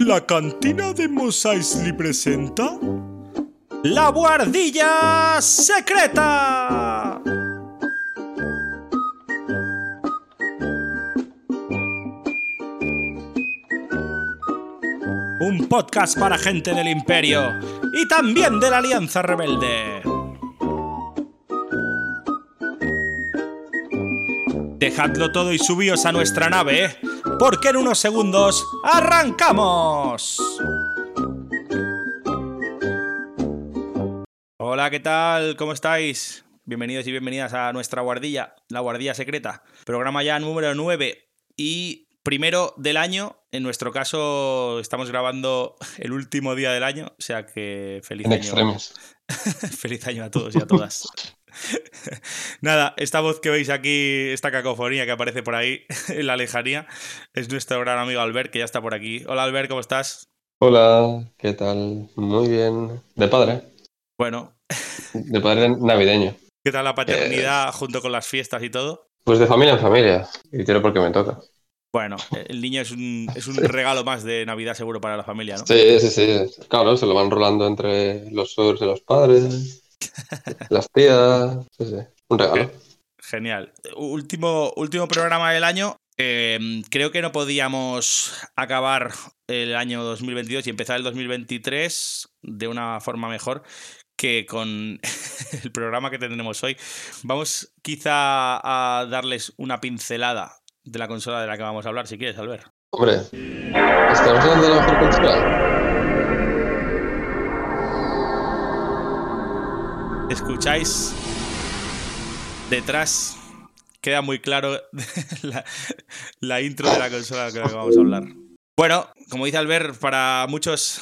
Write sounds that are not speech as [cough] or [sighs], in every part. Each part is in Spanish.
La cantina de Mos Eisley presenta La Guardilla Secreta. Un podcast para gente del Imperio y también de la Alianza Rebelde. Dejadlo todo y subíos a nuestra nave, porque en unos segundos arrancamos. Hola, ¿qué tal? ¿Cómo estáis? Bienvenidos y bienvenidas a nuestra guardilla, la guardilla secreta. Programa ya número 9 y primero del año. En nuestro caso, estamos grabando el último día del año, o sea que feliz En año. extremos. [laughs] feliz año a todos y a todas. [laughs] [laughs] Nada, esta voz que veis aquí, esta cacofonía que aparece por ahí [laughs] en la lejanía, es nuestro gran amigo Albert, que ya está por aquí. Hola Albert, ¿cómo estás? Hola, ¿qué tal? Muy bien. De padre, Bueno, de padre navideño. [laughs] ¿qué tal la paternidad junto con las fiestas y todo? Pues de familia en familia. Y tiro porque me toca. Bueno, el niño es un, es un regalo más de Navidad seguro para la familia, ¿no? Sí, sí, sí. Claro, se lo van rolando entre los suegros de los padres, [laughs] las tías. Sí, sí. Un regalo. Genial. Último, último programa del año. Eh, creo que no podíamos acabar el año 2022 y empezar el 2023 de una forma mejor que con [laughs] el programa que tendremos hoy. Vamos quizá a darles una pincelada de la consola de la que vamos a hablar, si quieres, Albert. Hombre, ¿estamos hablando de la mejor consola? Escucháis detrás, queda muy claro [laughs] la, la intro de la consola de la que vamos a hablar. Bueno, como dice Albert, para muchos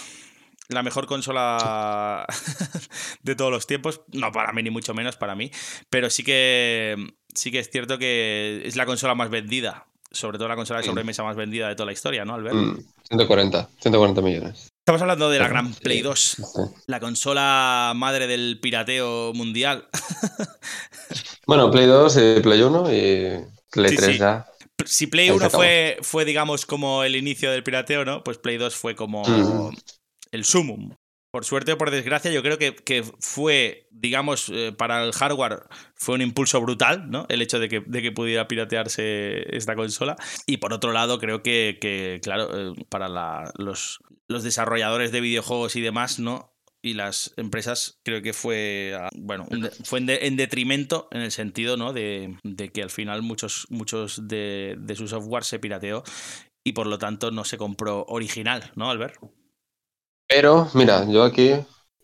la mejor consola [laughs] de todos los tiempos, no para mí ni mucho menos para mí, pero sí que sí que es cierto que es la consola más vendida, sobre todo la consola de sobremesa más vendida de toda la historia, ¿no, Albert? Mm, 140, 140 millones. Estamos hablando de la Pero, gran. Play 2, Sí. la consola madre del pirateo mundial. [laughs] Bueno, Play 2 y Play 1 y Play Sí, 3 sí. ya. Si Play Ahí se 1 acabó. fue, fue, digamos, como el inicio del pirateo, ¿no? Pues Play 2 fue como Mm. el sumum. Por suerte o por desgracia, yo creo que, que fue, digamos, eh, para el hardware, fue un impulso brutal, ¿no? El hecho de que, de que pudiera piratearse esta consola. Y por otro lado, creo que, que, claro, eh, para la- los, los desarrolladores de videojuegos y demás, ¿no? Y las empresas, creo que fue, ah, bueno, fue en detrimento en el sentido, ¿no? De, de que al final muchos, muchos de, de su software se pirateó y por lo tanto no se compró original, ¿no, Albert? Pero, mira, yo aquí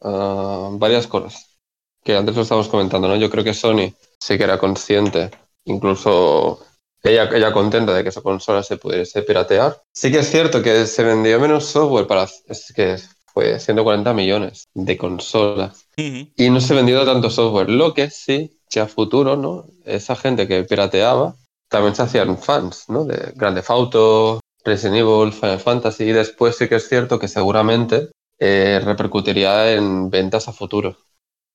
ah, varias cosas que antes lo estábamos comentando, ¿no? Yo creo que Sony sí que era consciente, incluso ella, ella contenta de que su consola se pudiese piratear. Sí que es cierto que se vendió menos software para, es que fue 140 millones de consolas Ujú. y no se vendió tanto software. Lo que sí, que a futuro, ¿no? Esa gente que pirateaba también se hacían fans, ¿no? De Grand Theft Auto, Resident Evil, Final Fantasy y después sí que es cierto que seguramente eh, repercutiría en ventas a futuro,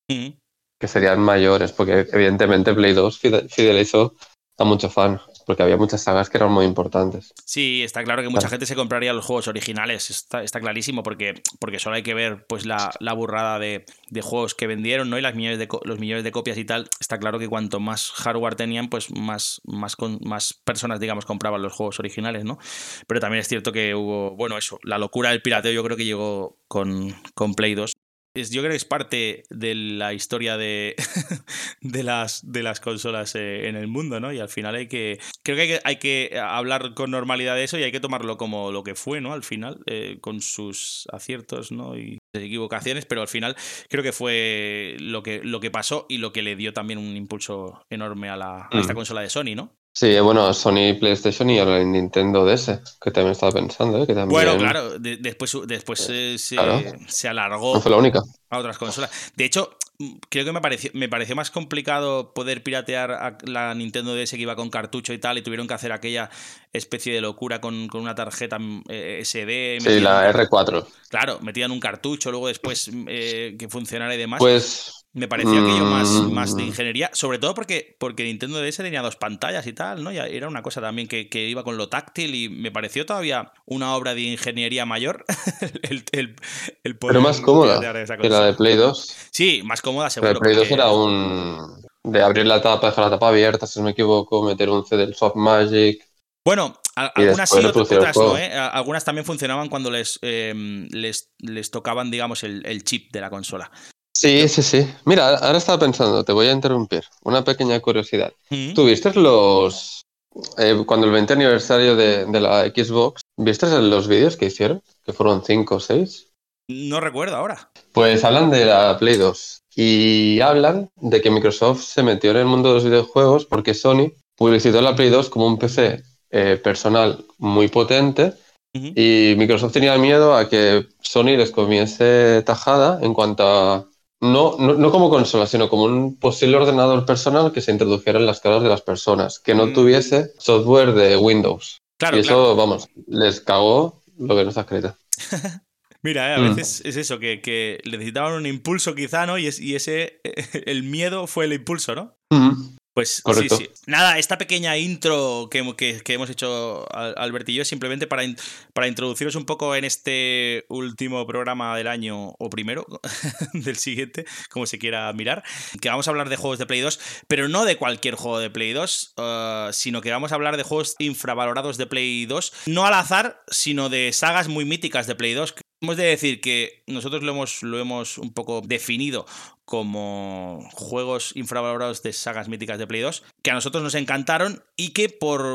Ujú. que serían mayores, porque evidentemente Play 2 fide- fidelizó a mucho fan, porque había muchas sagas que eran muy importantes. Sí, está claro que mucha Claro. gente se compraría los juegos originales, está, está clarísimo, porque, porque solo hay que ver pues la, la burrada de, de juegos que vendieron, ¿no? Y las millones de, los millones de copias y tal. Está claro que cuanto más hardware tenían, pues más, más, con, más personas, digamos, compraban los juegos originales, ¿no? Pero también es cierto que hubo, bueno, eso, la locura del pirateo yo creo que llegó con, con Play 2. Es, yo creo que es parte de la historia de, [laughs] de, las, de las consolas eh, en el mundo, ¿no? Y al final hay que, creo que hay, que hay que hablar con normalidad de eso y hay que tomarlo como lo que fue, ¿no? Al final, eh, con sus aciertos, ¿no? Y equivocaciones, pero al final creo que fue lo que, lo que pasó y lo que le dio también un impulso enorme a, la, a esta Mm. consola de Sony, ¿no? Sí, bueno, Sony PlayStation y ahora el Nintendo DS, que también estaba pensando, ¿eh? Que también Bueno, claro, de- después, después eh, se, Claro. se alargó no fue la única. a otras consolas. De hecho, creo que me pareció, me pareció más complicado poder piratear a la Nintendo DS que iba con cartucho y tal, y tuvieron que hacer aquella especie de locura con, con una tarjeta eh, SD. Sí, la un car- R4. Claro, metida en un cartucho, luego después eh, que funcionara y demás. Pues Me pareció aquello más, Mm. más de ingeniería, sobre todo porque, porque Nintendo DS tenía dos pantallas y tal, ¿no? Y era una cosa también que, que iba con lo táctil y me pareció todavía una obra de ingeniería mayor [laughs] el, el, el poder Pero más cómoda que la de. Play 2. Sí, más cómoda La seguro. de Play 2 porque- era un. de abrir la tapa, dejar la tapa abierta, si no me equivoco, meter un CD del Soft Magic. Bueno, algunas sí, otras, no. ¿eh? Algunas también funcionaban cuando les, eh, les, les tocaban, digamos, el, el chip de la consola. Sí, sí, sí. Mira, ahora estaba pensando, te voy a interrumpir. Una pequeña curiosidad. Mm. ¿Tuviste los. eh, cuando el 20 aniversario de, de la Xbox, ¿viste los vídeos que hicieron? Que fueron 5 o 6. No recuerdo ahora. Pues hablan de la Play 2 y hablan de que Microsoft se metió en el mundo de los videojuegos porque Sony publicitó la Play 2 como un PC eh, personal muy potente y Microsoft tenía miedo a que Sony les comiese tajada en cuanto a no, no, no como consola, sino como un posible ordenador personal que se introdujera en las caras de las personas, que no Mm. tuviese software de Windows. Claro, y eso, claro. vamos, les cagó lo que no está escrito. [laughs] Mira, eh, a Mm. veces es eso, que, que necesitaban un impulso quizá, ¿no? Y, es- y ese, [laughs] el miedo fue el impulso, ¿no? Pues Correcto. sí, sí. Nada, esta pequeña intro que, hemo- que- que hemos hecho Al- Albert y yo es simplemente para, in- para introduciros un poco en este último programa del año o primero [laughs] del siguiente, como se quiera mirar, que vamos a hablar de juegos de Play 2, pero no de cualquier juego de Play 2, eh, sino que vamos a hablar de juegos infravalorados de Play 2, no al azar, sino de sagas muy míticas de Play 2. Hemos de decir que nosotros lo hemos, lo hemos un poco definido como juegos infravalorados de sagas míticas de Play 2, que a nosotros nos encantaron y que por,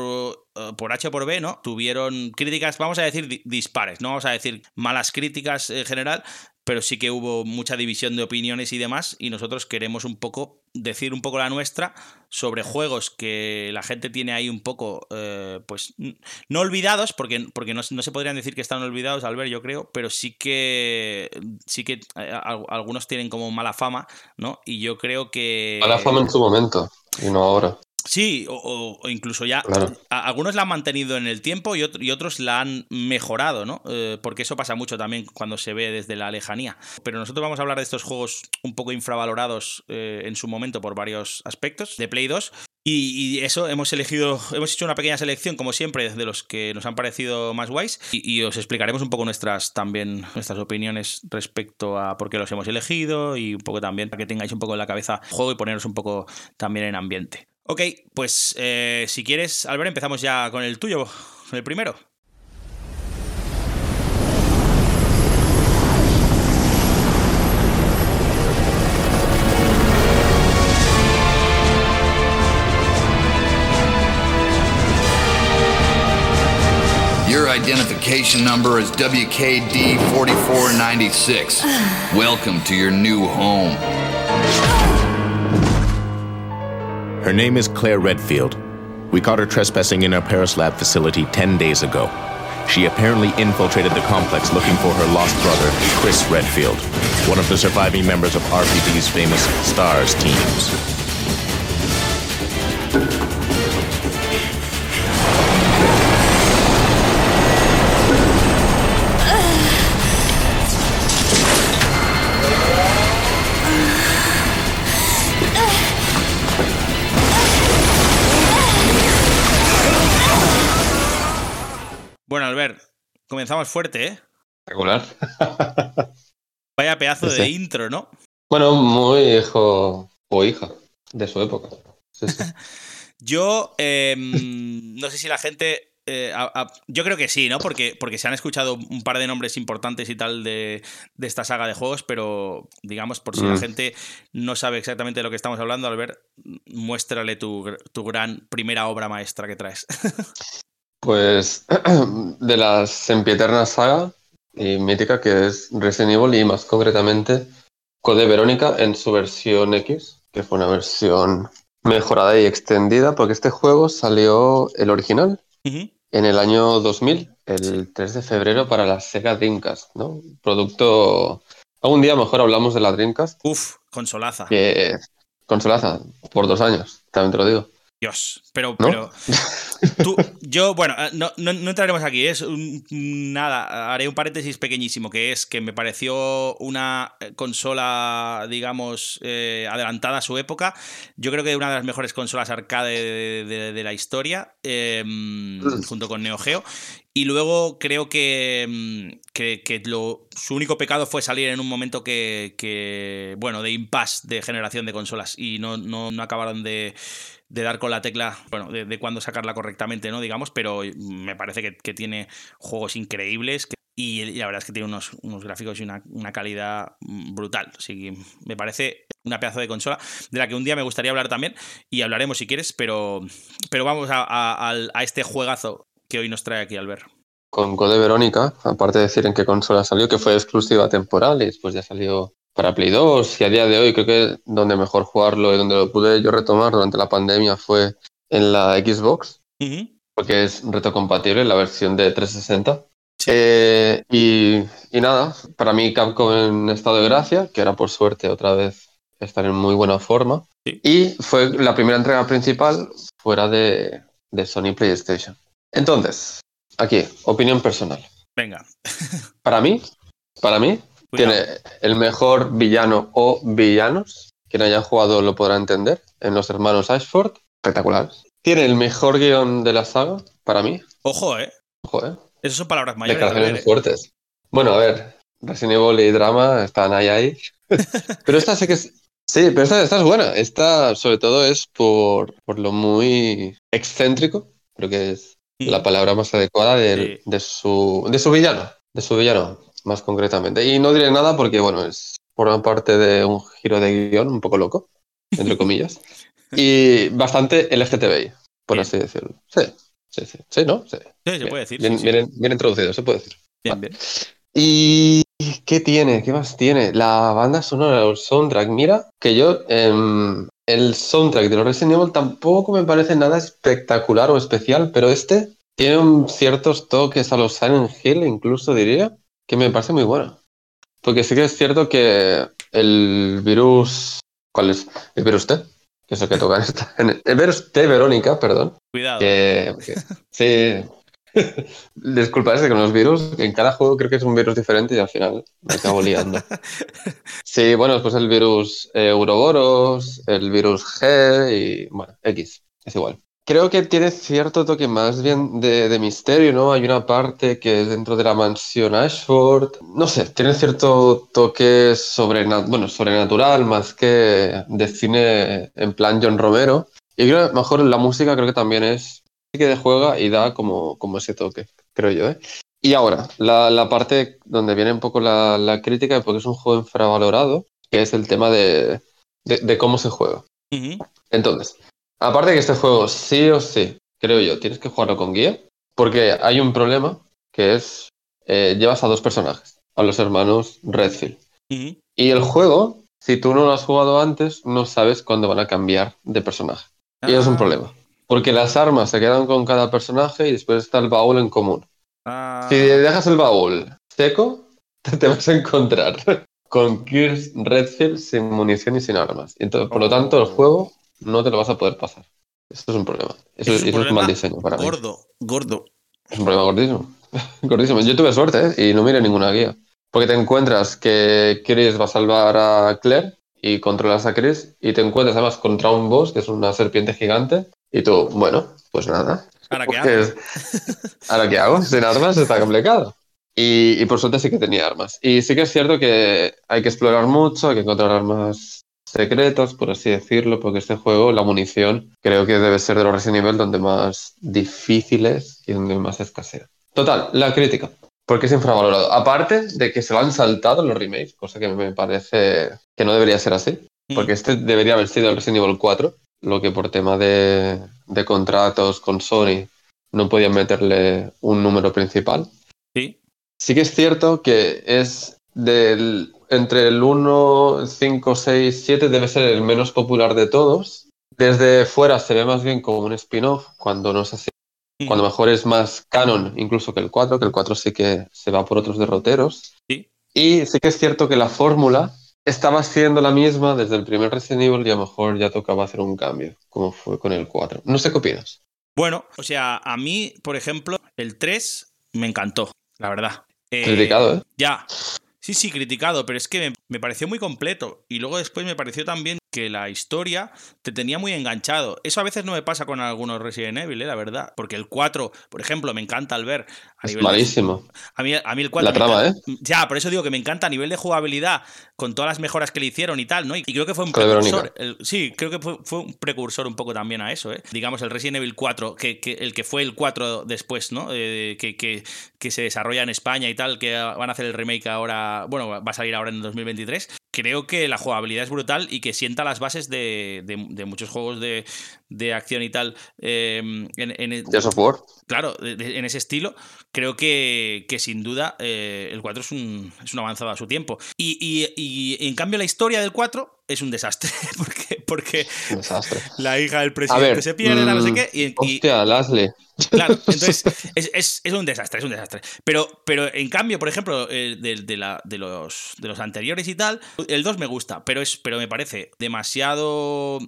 eh, por H o por B, ¿no? Tuvieron críticas, vamos a decir, di- dispares, no vamos a decir malas críticas en general, pero sí que hubo mucha división de opiniones y demás, y nosotros queremos un poco decir un poco la nuestra sobre juegos que la gente tiene ahí un poco, eh, pues, no olvidados, porque, porque no, no se podrían decir que están olvidados, Albert, yo creo, pero sí que, sí que eh, al- algunos tienen como mala fama, ¿no? Y yo creo que... A la fama en su momento y no ahora. Sí, o, incluso ya. Claro. a- algunos la han mantenido en el tiempo y, otro- y otros la han mejorado, ¿no? Eh, porque eso pasa mucho también cuando se ve desde la lejanía. Pero nosotros vamos a hablar de estos juegos un poco infravalorados eh, en su momento por varios aspectos de Play 2. Y, y eso hemos elegido, hemos hecho una pequeña selección, como siempre, de los que nos han parecido más guays. Y, y os explicaremos un poco nuestras también nuestras opiniones respecto a por qué los hemos elegido y un poco también para que tengáis un poco en la cabeza el juego y poneros un poco también en ambiente. Ok, pues eh, si quieres, Albert, empezamos ya con el tuyo, el primero. Your identification number is WKD 4496. [sighs] Welcome to your new home. Her name is Claire Redfield. We caught her trespassing in our Paris lab facility 10 days ago. She apparently infiltrated the complex looking for her lost brother, Chris Redfield, one of the surviving members of RPD's famous STARS teams. Bueno, Albert, comenzamos fuerte, ¿eh? Regular. [laughs] Vaya pedazo Sí. de intro, ¿no? Bueno, muy hijo o hija de su época. Sí, sí. [laughs] Yo eh, no sé si la gente. eh, a- a- yo creo que sí, ¿no? Porque, porque se han escuchado un par de nombres importantes y tal de, de esta saga de juegos, pero digamos, por si la Mm. gente no sabe exactamente de lo que estamos hablando, Albert, muéstrale tu, tu gran primera obra maestra que traes. [laughs] Pues [clears throat] de la sempiterna saga y mítica que es Resident Evil y más concretamente Code Verónica en su versión X, que fue una versión mejorada y extendida porque este juego salió el original en el año 2000, el 3 de febrero para la Sega Dreamcast, ¿no? Producto... Algún día mejor hablamos de la Dreamcast, Uf, consolaza. que consolaza por dos años, también te lo digo. Dios, pero, ¿No? pero [laughs] tú, yo, bueno, eh, no, no, no entraremos aquí, es un- nada, haré un paréntesis pequeñísimo, que es que me pareció una eh, consola, digamos, eh, adelantada a su época, yo creo que una de las mejores consolas arcade de, de- de la historia, eh, junto con Neo Geo, y luego creo que, mm, que, que lo, su único pecado fue salir en un momento que, que, bueno, de impasse de generación de consolas y no, no, no acabaron de, de dar con la tecla, bueno, de, de cuándo sacarla correctamente, ¿no? Digamos, pero me parece que, que tiene juegos increíbles y, la verdad es que tiene unos, unos gráficos y una, una calidad brutal. Así que me parece una pedazo de consola de la que un día me gustaría hablar también y hablaremos si quieres, pero, pero vamos a, a este juegazo que hoy nos trae aquí Albert. Con Code Verónica, aparte de decir en qué consola salió, que fue exclusiva temporal y después ya salió para Play 2 y a día de hoy creo que donde mejor jugarlo y donde lo pude yo retomar durante la pandemia fue en la Xbox, porque es retrocompatible la versión de 360. Sí. Eh, y, y nada, para mí Capcom en estado de gracia, que ahora por suerte otra vez están en muy buena forma. Sí. Y fue la primera entrega principal fuera de, de Sony PlayStation. Entonces, aquí, opinión personal. Venga. [laughs] Para mí, para mí, cuidado. tiene el mejor villano o villanos. Quien haya jugado lo podrá entender. En los hermanos Ashford, espectacular. Tiene el mejor guion de la saga, para mí. Ojo, ¿eh? Ojo, eh. Esas son palabras mayores. Declaraciones ¿eh? fuertes. Bueno, a ver, Resident Evil y drama están ahí ahí. [laughs] pero esta sé que es. Sí, pero esta, esta es buena. Esta, sobre todo, es por, por lo muy excéntrico. Creo que es la palabra más adecuada del- Sí. de, su, de su villano. De su villano, más concretamente. Y no diré nada porque, bueno, es forma parte de un giro de guion un poco loco, entre comillas. [laughs] y bastante LGTBI, por Bien. así decirlo. Sí, sí, sí. Sí, ¿no? Sí. Sí, se Bien, puede decir. Bien, sí, bien- bien introducido, se puede decir. Bien, bien. ¿Y qué tiene? ¿Qué más tiene? La banda sonora, el soundtrack. Mira, que yo, em, el soundtrack de los Resident Evil tampoco me parece nada espectacular o especial, pero este tiene un ciertos toques a los Silent Hill, incluso diría, que me parece muy bueno. Porque sí que es cierto que el virus. ¿Cuál es? El virus T, que es el que toca en el, el virus T, Verónica, perdón. Cuidado. Que, que- sí. [laughs] Disculpa, es que con los virus, en cada juego creo que es un virus diferente y al final me acabo liando. [laughs] Sí, bueno, después el virus eh, Ouroboros, el virus G y bueno, X, es igual. Creo que tiene cierto toque más bien de, de misterio, ¿no? Hay una parte que es dentro de la mansión Ashford. No sé, tiene cierto toque sobrena- bueno, sobrenatural más que de cine en plan John Romero. Y creo que mejor la música creo que también es que de juega y da como, como ese toque, creo yo, ¿eh? Y ahora, la, la parte donde viene un poco la, la crítica, porque es un juego infravalorado, que es el tema de, de- de cómo se juega. Ujú. Entonces, aparte de que este juego sí o sí, creo yo, tienes que jugarlo con guía, porque hay un problema que es, eh, llevas a dos personajes, a los hermanos Redfield. Y el juego, si tú no lo has jugado antes, no sabes cuándo van a cambiar de personaje. Y es un Ah, problema. Porque las armas se quedan con cada personaje y después está el baúl en común. ah, Si dejas el baúl seco, [laughs] te, vas a encontrar [laughs] con Kirst Redfield sin munición y sin armas. Entonces, por lo tanto, el juego no te lo vas a poder pasar. Esto es un problema. Eso, Es un eso es problema mal diseño para mí. gordo, gordo. Es un problema gordísimo. [laughs] gordísimo. Yo tuve suerte ¿eh? y no miré ninguna guía. Porque te encuentras que Chris va a salvar a Claire y controlas a Chris y te encuentras además contra un boss que es una serpiente gigante y tú, bueno, pues nada. ¿Ahora qué Pues, hago? ¿Ahora qué hago? Sin armas está complicado. Y, y por suerte sí que tenía armas. Y sí que es cierto que hay que explorar mucho, hay que encontrar armas secretas, por así decirlo, porque este juego, la munición, creo que debe ser de los Resident Evil donde más difíciles y donde más escasea. Total, la crítica. Porque es infravalorado. Aparte de que se lo han saltado los remakes, cosa que me parece que no debería ser así. Porque este debería haber sido el Resident Evil 4, lo que por tema de, de contratos con Sony no podían meterle un número principal. Sí. Sí que es cierto que es del entre el 1, 5, 6, 7 debe ser el menos popular de todos. Desde fuera se ve más bien como un spin-off, cuando no es así. Ujú. Cuando mejor es más canon incluso que el 4, que el 4 sí que se va por otros derroteros. Sí. Y sí que es cierto que la fórmula estaba siendo la misma desde el primer Resident Evil y a lo mejor ya tocaba hacer un cambio, como fue con el 4. No sé qué opinas. Bueno, o sea, a mí, por ejemplo, el 3 me encantó, la verdad. Eh, Criticado, ¿eh? Ya. Sí, sí, criticado, pero es que me, pareció muy completo. Y luego después me pareció también que la historia te tenía muy enganchado. Eso a veces no me pasa con algunos Resident Evil, ¿eh? la verdad. Porque el 4, por ejemplo, me encanta al ver. A Es de- malísimo. a mí, a mí el 4. La trama, ¿eh? Ya, por eso digo que me encanta a nivel de jugabilidad, con todas las mejoras que le hicieron y tal, ¿no? Y creo que fue un precursor. el- sí, creo que fue, fue un precursor un poco también a eso, ¿eh? Digamos, el Resident Evil 4, que, que- el que fue el 4 después, ¿no? Eh, que, que- que se desarrolla en España y tal, que van a hacer el remake ahora. Bueno, va a salir ahora en 2023. Creo que la jugabilidad es brutal y que sienta las bases de, de- de muchos juegos de, de acción y tal. eh, en, en- Gears of War. claro, en ese estilo, creo que, que sin duda eh, el 4 es un, es un avanzado a su tiempo. Y, y- y, en cambio la historia del 4 es un desastre, [laughs] porque, porque Un desastre. la hija del presidente ver. se pierde, no sé mm, qué, y, y- Hostia, Lashley. Claro, [laughs] entonces es, es- es un desastre, es un desastre. Pero, pero en cambio, por ejemplo, eh, de, de la- de los, de los anteriores y tal, el 2 me gusta, pero, es, pero me parece demasiado.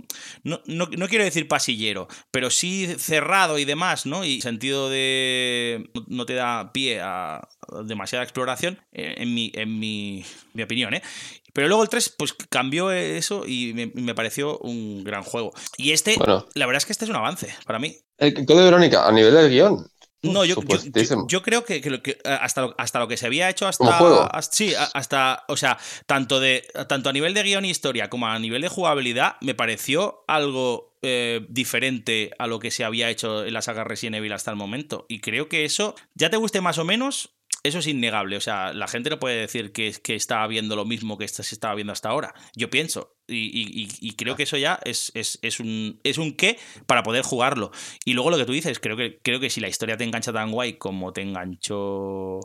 No, no- no quiero decir pasillero, pero sí cerrado y demás, ¿no? Y sentido de. No te da pie a demasiada exploración, eh, en, mi, en mi, mi opinión, ¿eh? Pero luego el 3, pues cambió eso y me, me pareció un gran juego. Y este, Bueno. la verdad es que este es un avance para mí. El Código Verónica, a nivel del guion. No, yo, yo- yo, yo creo que, que lo que, hasta, lo, hasta lo que se había hecho hasta, Como juego. hasta- sí, hasta, o sea, tanto de tanto a nivel de guion y historia como a nivel de jugabilidad me pareció algo eh, diferente a lo que se había hecho en la saga Resident Evil hasta el momento y creo que eso ya te guste más o menos eso es innegable, o sea, la gente no puede decir que, que está viendo lo mismo que esta- se estaba viendo hasta ahora. Yo pienso, y, y- creo que eso ya es, es, es un, es un qué para poder jugarlo. Y luego lo que tú dices, creo que, creo que si la historia te engancha tan guay como te enganchó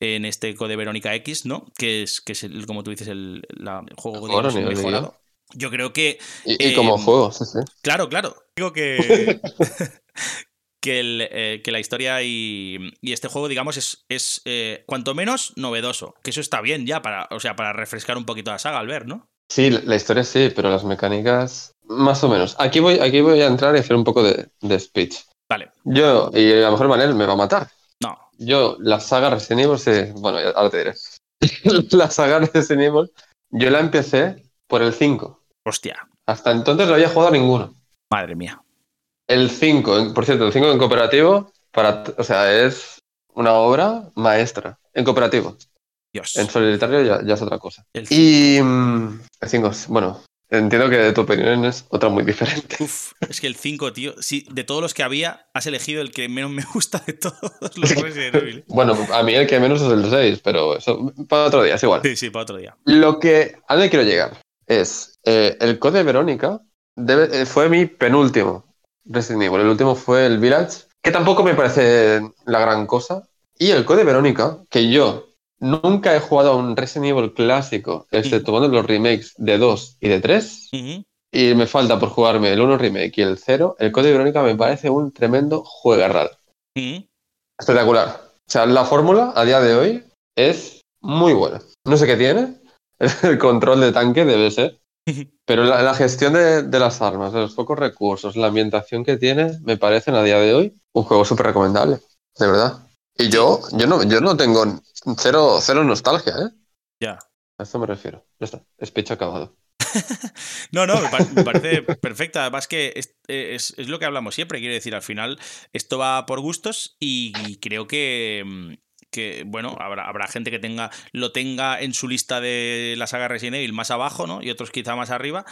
en este Code Verónica X, ¿no? Que es, que es el- como tú dices, el, la- el juego digamos, nivel mejorado. Yo creo que Y, y Eh, como juego, sí, sí. Claro, claro. Digo que. [laughs] que, el, eh, que la historia y, y este juego, digamos, es, es eh, cuanto menos novedoso. Que eso está bien ya, para, o sea, para refrescar un poquito la saga al ver, ¿no? Sí, la historia sí, pero las mecánicas, más o menos. Aquí voy, aquí voy a entrar y hacer un poco de, de speech. Vale. Yo, y a lo mejor Manel me va a matar. No. Yo, la saga Resident Evil, sí, bueno, ahora te diré. [laughs] la saga Resident Evil, yo la empecé por el 5. Hostia. Hasta entonces no había jugado a ninguno. Madre mía. El 5, en- por cierto, el 5 en cooperativo, para, o sea, es una obra maestra. En cooperativo. Dios. En solitario ya, ya es otra cosa. El- Y mm, el 5, bueno, entiendo que tu opinión es otra muy diferente. [laughs] Uf, es que el 5, tío. Sí, de todos los que había, has elegido el que menos me gusta de todos los [laughs] Resident Evil. Bueno, a mí el que menos es el 6, pero eso para otro día, es igual. Sí, sí, para otro día. Lo que a donde quiero llegar es eh, el Code Verónica debe- eh, fue mi penúltimo Resident Evil. El último fue el Village, que tampoco me parece la gran cosa. Y el Code Verónica, que yo nunca he jugado a un Resident Evil clásico, exceptuando los remakes de 2 y de 3. Ujú. Y me falta por jugarme el 1 remake y el 0. El Code Verónica me parece un tremendo juegarral. Espectacular. O sea, la fórmula a día de hoy es muy buena. No sé qué tiene. [laughs] El control de tanque debe ser. Pero la, la gestión de, de las armas, de los pocos recursos, la ambientación que tiene, me parecen a día de hoy un juego súper recomendable. De verdad. Y yo, yo no, yo no tengo cero, cero nostalgia, ¿eh? Ya. A esto me refiero. Ya está. Speech acabado. [laughs] No, no, me, pa- me parece perfecta. Además que es, es- es lo que hablamos siempre. Quiero decir, al final esto va por gustos y, y creo que, mm, que, bueno, habrá, habrá gente que tenga lo tenga en su lista de la saga Resident Evil más abajo, ¿no? Y otros quizá más arriba.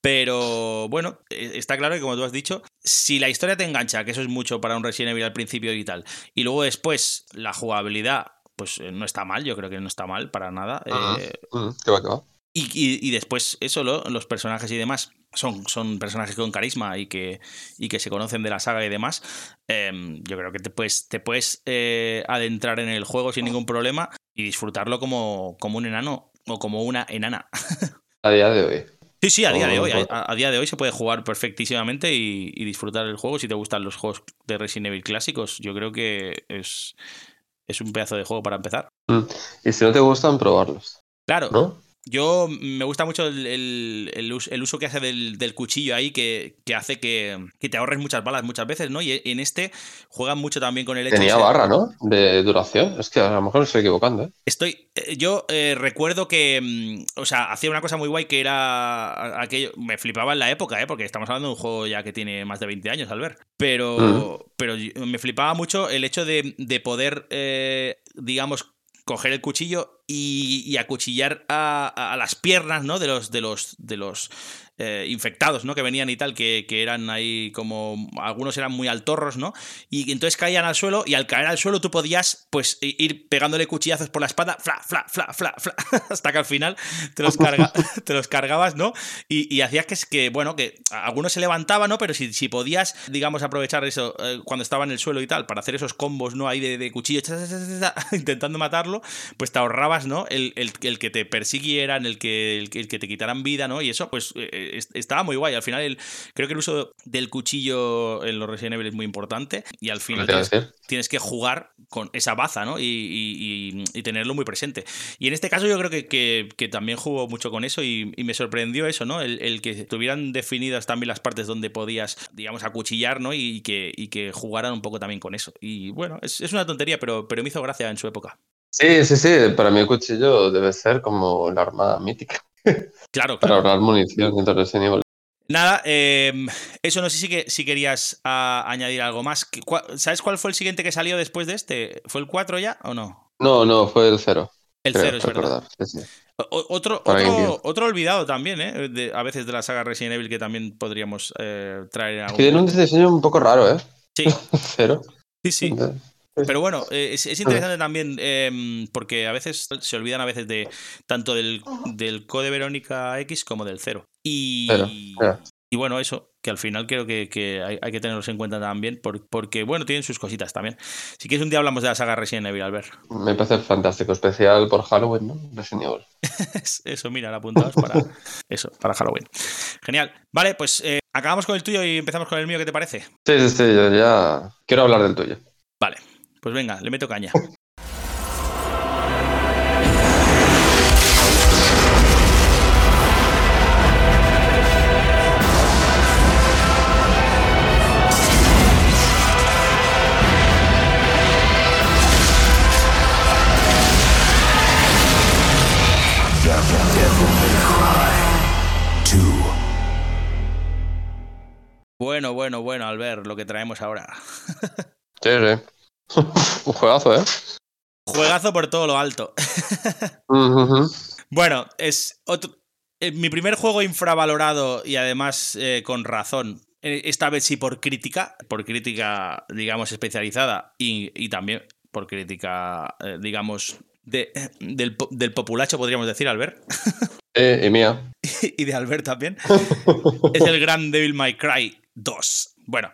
Pero bueno, eh, está claro que como tú has dicho, si la historia te engancha, que eso es mucho para un Resident Evil al principio y tal, y luego después la jugabilidad, pues eh, no está mal, yo creo que no está mal para nada. eh, Mm, ¿Qué va, qué va? y, y- y después, eso, lo- los personajes y demás son, son personajes con carisma y que, y que se conocen de la saga y demás. Em, yo creo que te puedes, te puedes eh, adentrar en el juego sin ningún problema y disfrutarlo como, como un enano o como una enana. [laughs] A día de hoy. Sí, sí, a día de hoy. A, a día de hoy se puede jugar perfectísimamente y, y disfrutar el juego si te gustan los juegos de Resident Evil clásicos. Yo creo que es, es un pedazo de juego para empezar. Mm. Y si no te gustan, probarlos. Claro, ¿No? Yo me gusta mucho el, el- el el uso que hace del, del cuchillo ahí, que, que hace que, que te ahorres muchas balas muchas veces, ¿no? Y en este juegan mucho también con el hecho de Tenía ser- barra, ¿no? De duración. Es que a lo mejor me estoy equivocando, ¿eh? Estoy. eh, Yo eh, recuerdo que. mm, O sea, hacía una cosa muy guay que era. Aquello. Me flipaba en la época, ¿eh? Porque estamos hablando de un juego ya que tiene más de 20 años, al ver. Pero. Pero me flipaba mucho el hecho de, de poder, eh, digamos, coger el cuchillo y, y acuchillar a, a- a las piernas, ¿no? De los. De los. De los eh, infectados, ¿no? Que venían y tal, que, que eran ahí como. Algunos eran muy altorros, ¿no? Y entonces caían al suelo y al caer al suelo tú podías, pues, ir pegándole cuchillazos por la espalda, fla, fla, fla, fla, fla, [laughs] hasta que al final te los, carga, [laughs] te los cargabas, ¿no? Y, y hacías que, que, bueno, que algunos se levantaban, ¿no? Pero si, si podías, digamos, aprovechar eso eh, cuando estaba en el suelo y tal, para hacer esos combos, ¿no? Ahí de, de cuchillo, [laughs] intentando matarlo, pues te ahorrabas, ¿no? El, el- el que te persiguieran, el que, el, que- el que te quitaran vida, ¿no? Y eso, pues, eh, es- estaba muy guay. Al final, el- creo que el uso del cuchillo en los Resident Evil es muy importante y al final tienes, que jugar con esa baza, ¿no? Y, y- y- y tenerlo muy presente. Y en este caso yo creo que, que- que también jugó mucho con eso y, me sorprendió eso, ¿no? El, el que tuvieran definidas también las partes donde podías, digamos, acuchillar, ¿no? Y que, y que jugaran un poco también con eso. Y bueno, es, es una tontería, pero, pero me hizo gracia en su época. Sí, sí, sí. Para mí el cuchillo debe ser como la arma mítica. Claro, [laughs] Para claro. ahorrar munición dentro de Resident Evil. Nada, eh, eso no sé si, que, si querías ah, añadir algo más. ¿Qué- cuál- ¿Sabes cuál fue el siguiente que salió después de este? ¿Fue el 4 ya o no? No, no, fue el cero. El creo 0, es verdad. Sí, Otro, Para otro, GameCube. otro olvidado también, ¿eh? De- a veces de la saga Resident Evil que también podríamos eh, traer algún que tiene un diseño un poco raro, ¿eh? Sí, [laughs] Cero. sí, sí. Pero bueno, eh, es, es interesante también eh, porque a veces se olvidan a veces de tanto del, del Code Verónica X como del cero. Y, y bueno, eso, que al final creo que, que hay, hay que tenerlos en cuenta también por- porque, bueno, tienen sus cositas también. Si quieres un día hablamos de la saga Resident Evil, Albert. Me parece fantástico, especial por Halloween, ¿no? Resident Evil. [laughs] Eso, mira, lo apuntamos para [laughs] eso, para Halloween. Genial. Vale, pues eh, acabamos con el tuyo y empezamos con el mío, ¿qué te parece? Sí, sí, sí, yo ya quiero hablar del tuyo. Vale, pues venga, le meto caña. Bueno, bueno, bueno, Albert, lo que traemos ahora. [laughs] Un juegazo, ¿eh? Juegazo por todo lo alto. [laughs] Bueno, es otro, eh, mi primer juego infravalorado y además eh, con razón. Eh, Esta vez sí por crítica, por crítica, digamos, especializada y, y también por crítica, eh, digamos, de- del, del populacho, podríamos decir, Albert. Y mía. [laughs] y de Albert también. [laughs] es el gran Devil May Cry 2. Bueno,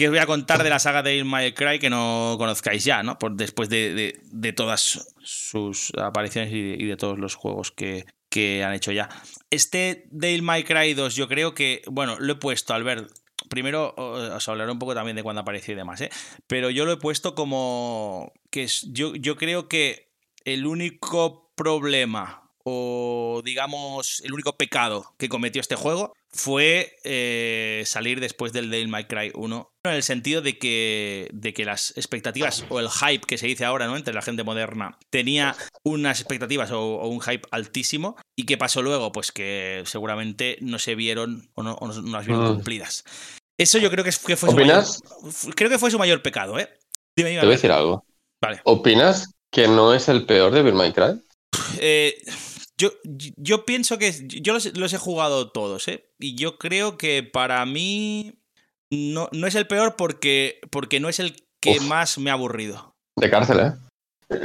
¿qué os voy a contar de la saga Devil May Cry que no conozcáis ya, ¿no? Por, después de, de- de todas sus apariciones y de, de todos los juegos que, que han hecho ya. Este Devil May Cry 2, yo creo que, bueno, lo he puesto, Albert. Primero o- os hablaré un poco también de cuándo apareció y demás, ¿eh? Pero yo lo he puesto como que es, yo, yo creo que el único problema o digamos el único pecado que cometió este juego fue eh, salir después del Devil May Cry 1 en el sentido de que, de que las expectativas o el hype que se dice ahora ¿no? entre la gente moderna tenía unas expectativas o, o un hype altísimo y qué pasó luego pues que seguramente no se vieron o no, o no- las vieron Mm. cumplidas eso yo creo que, fue ¿Opinas? su mayor, creo que fue su mayor pecado ¿eh? Dime, dime, Te voy a decir algo. Vale. ¿Opinas que no es el peor de Bill May Cry? Eh, yo, yo pienso que. Yo los, los he jugado todos, ¿eh? Y yo creo que para mí. No, no es el peor porque, porque no es el que Uf. más me ha aburrido. De cárcel, ¿eh?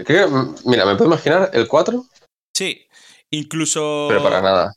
Creo mira, me puedo imaginar el 4, Sí. Incluso. pero para nada.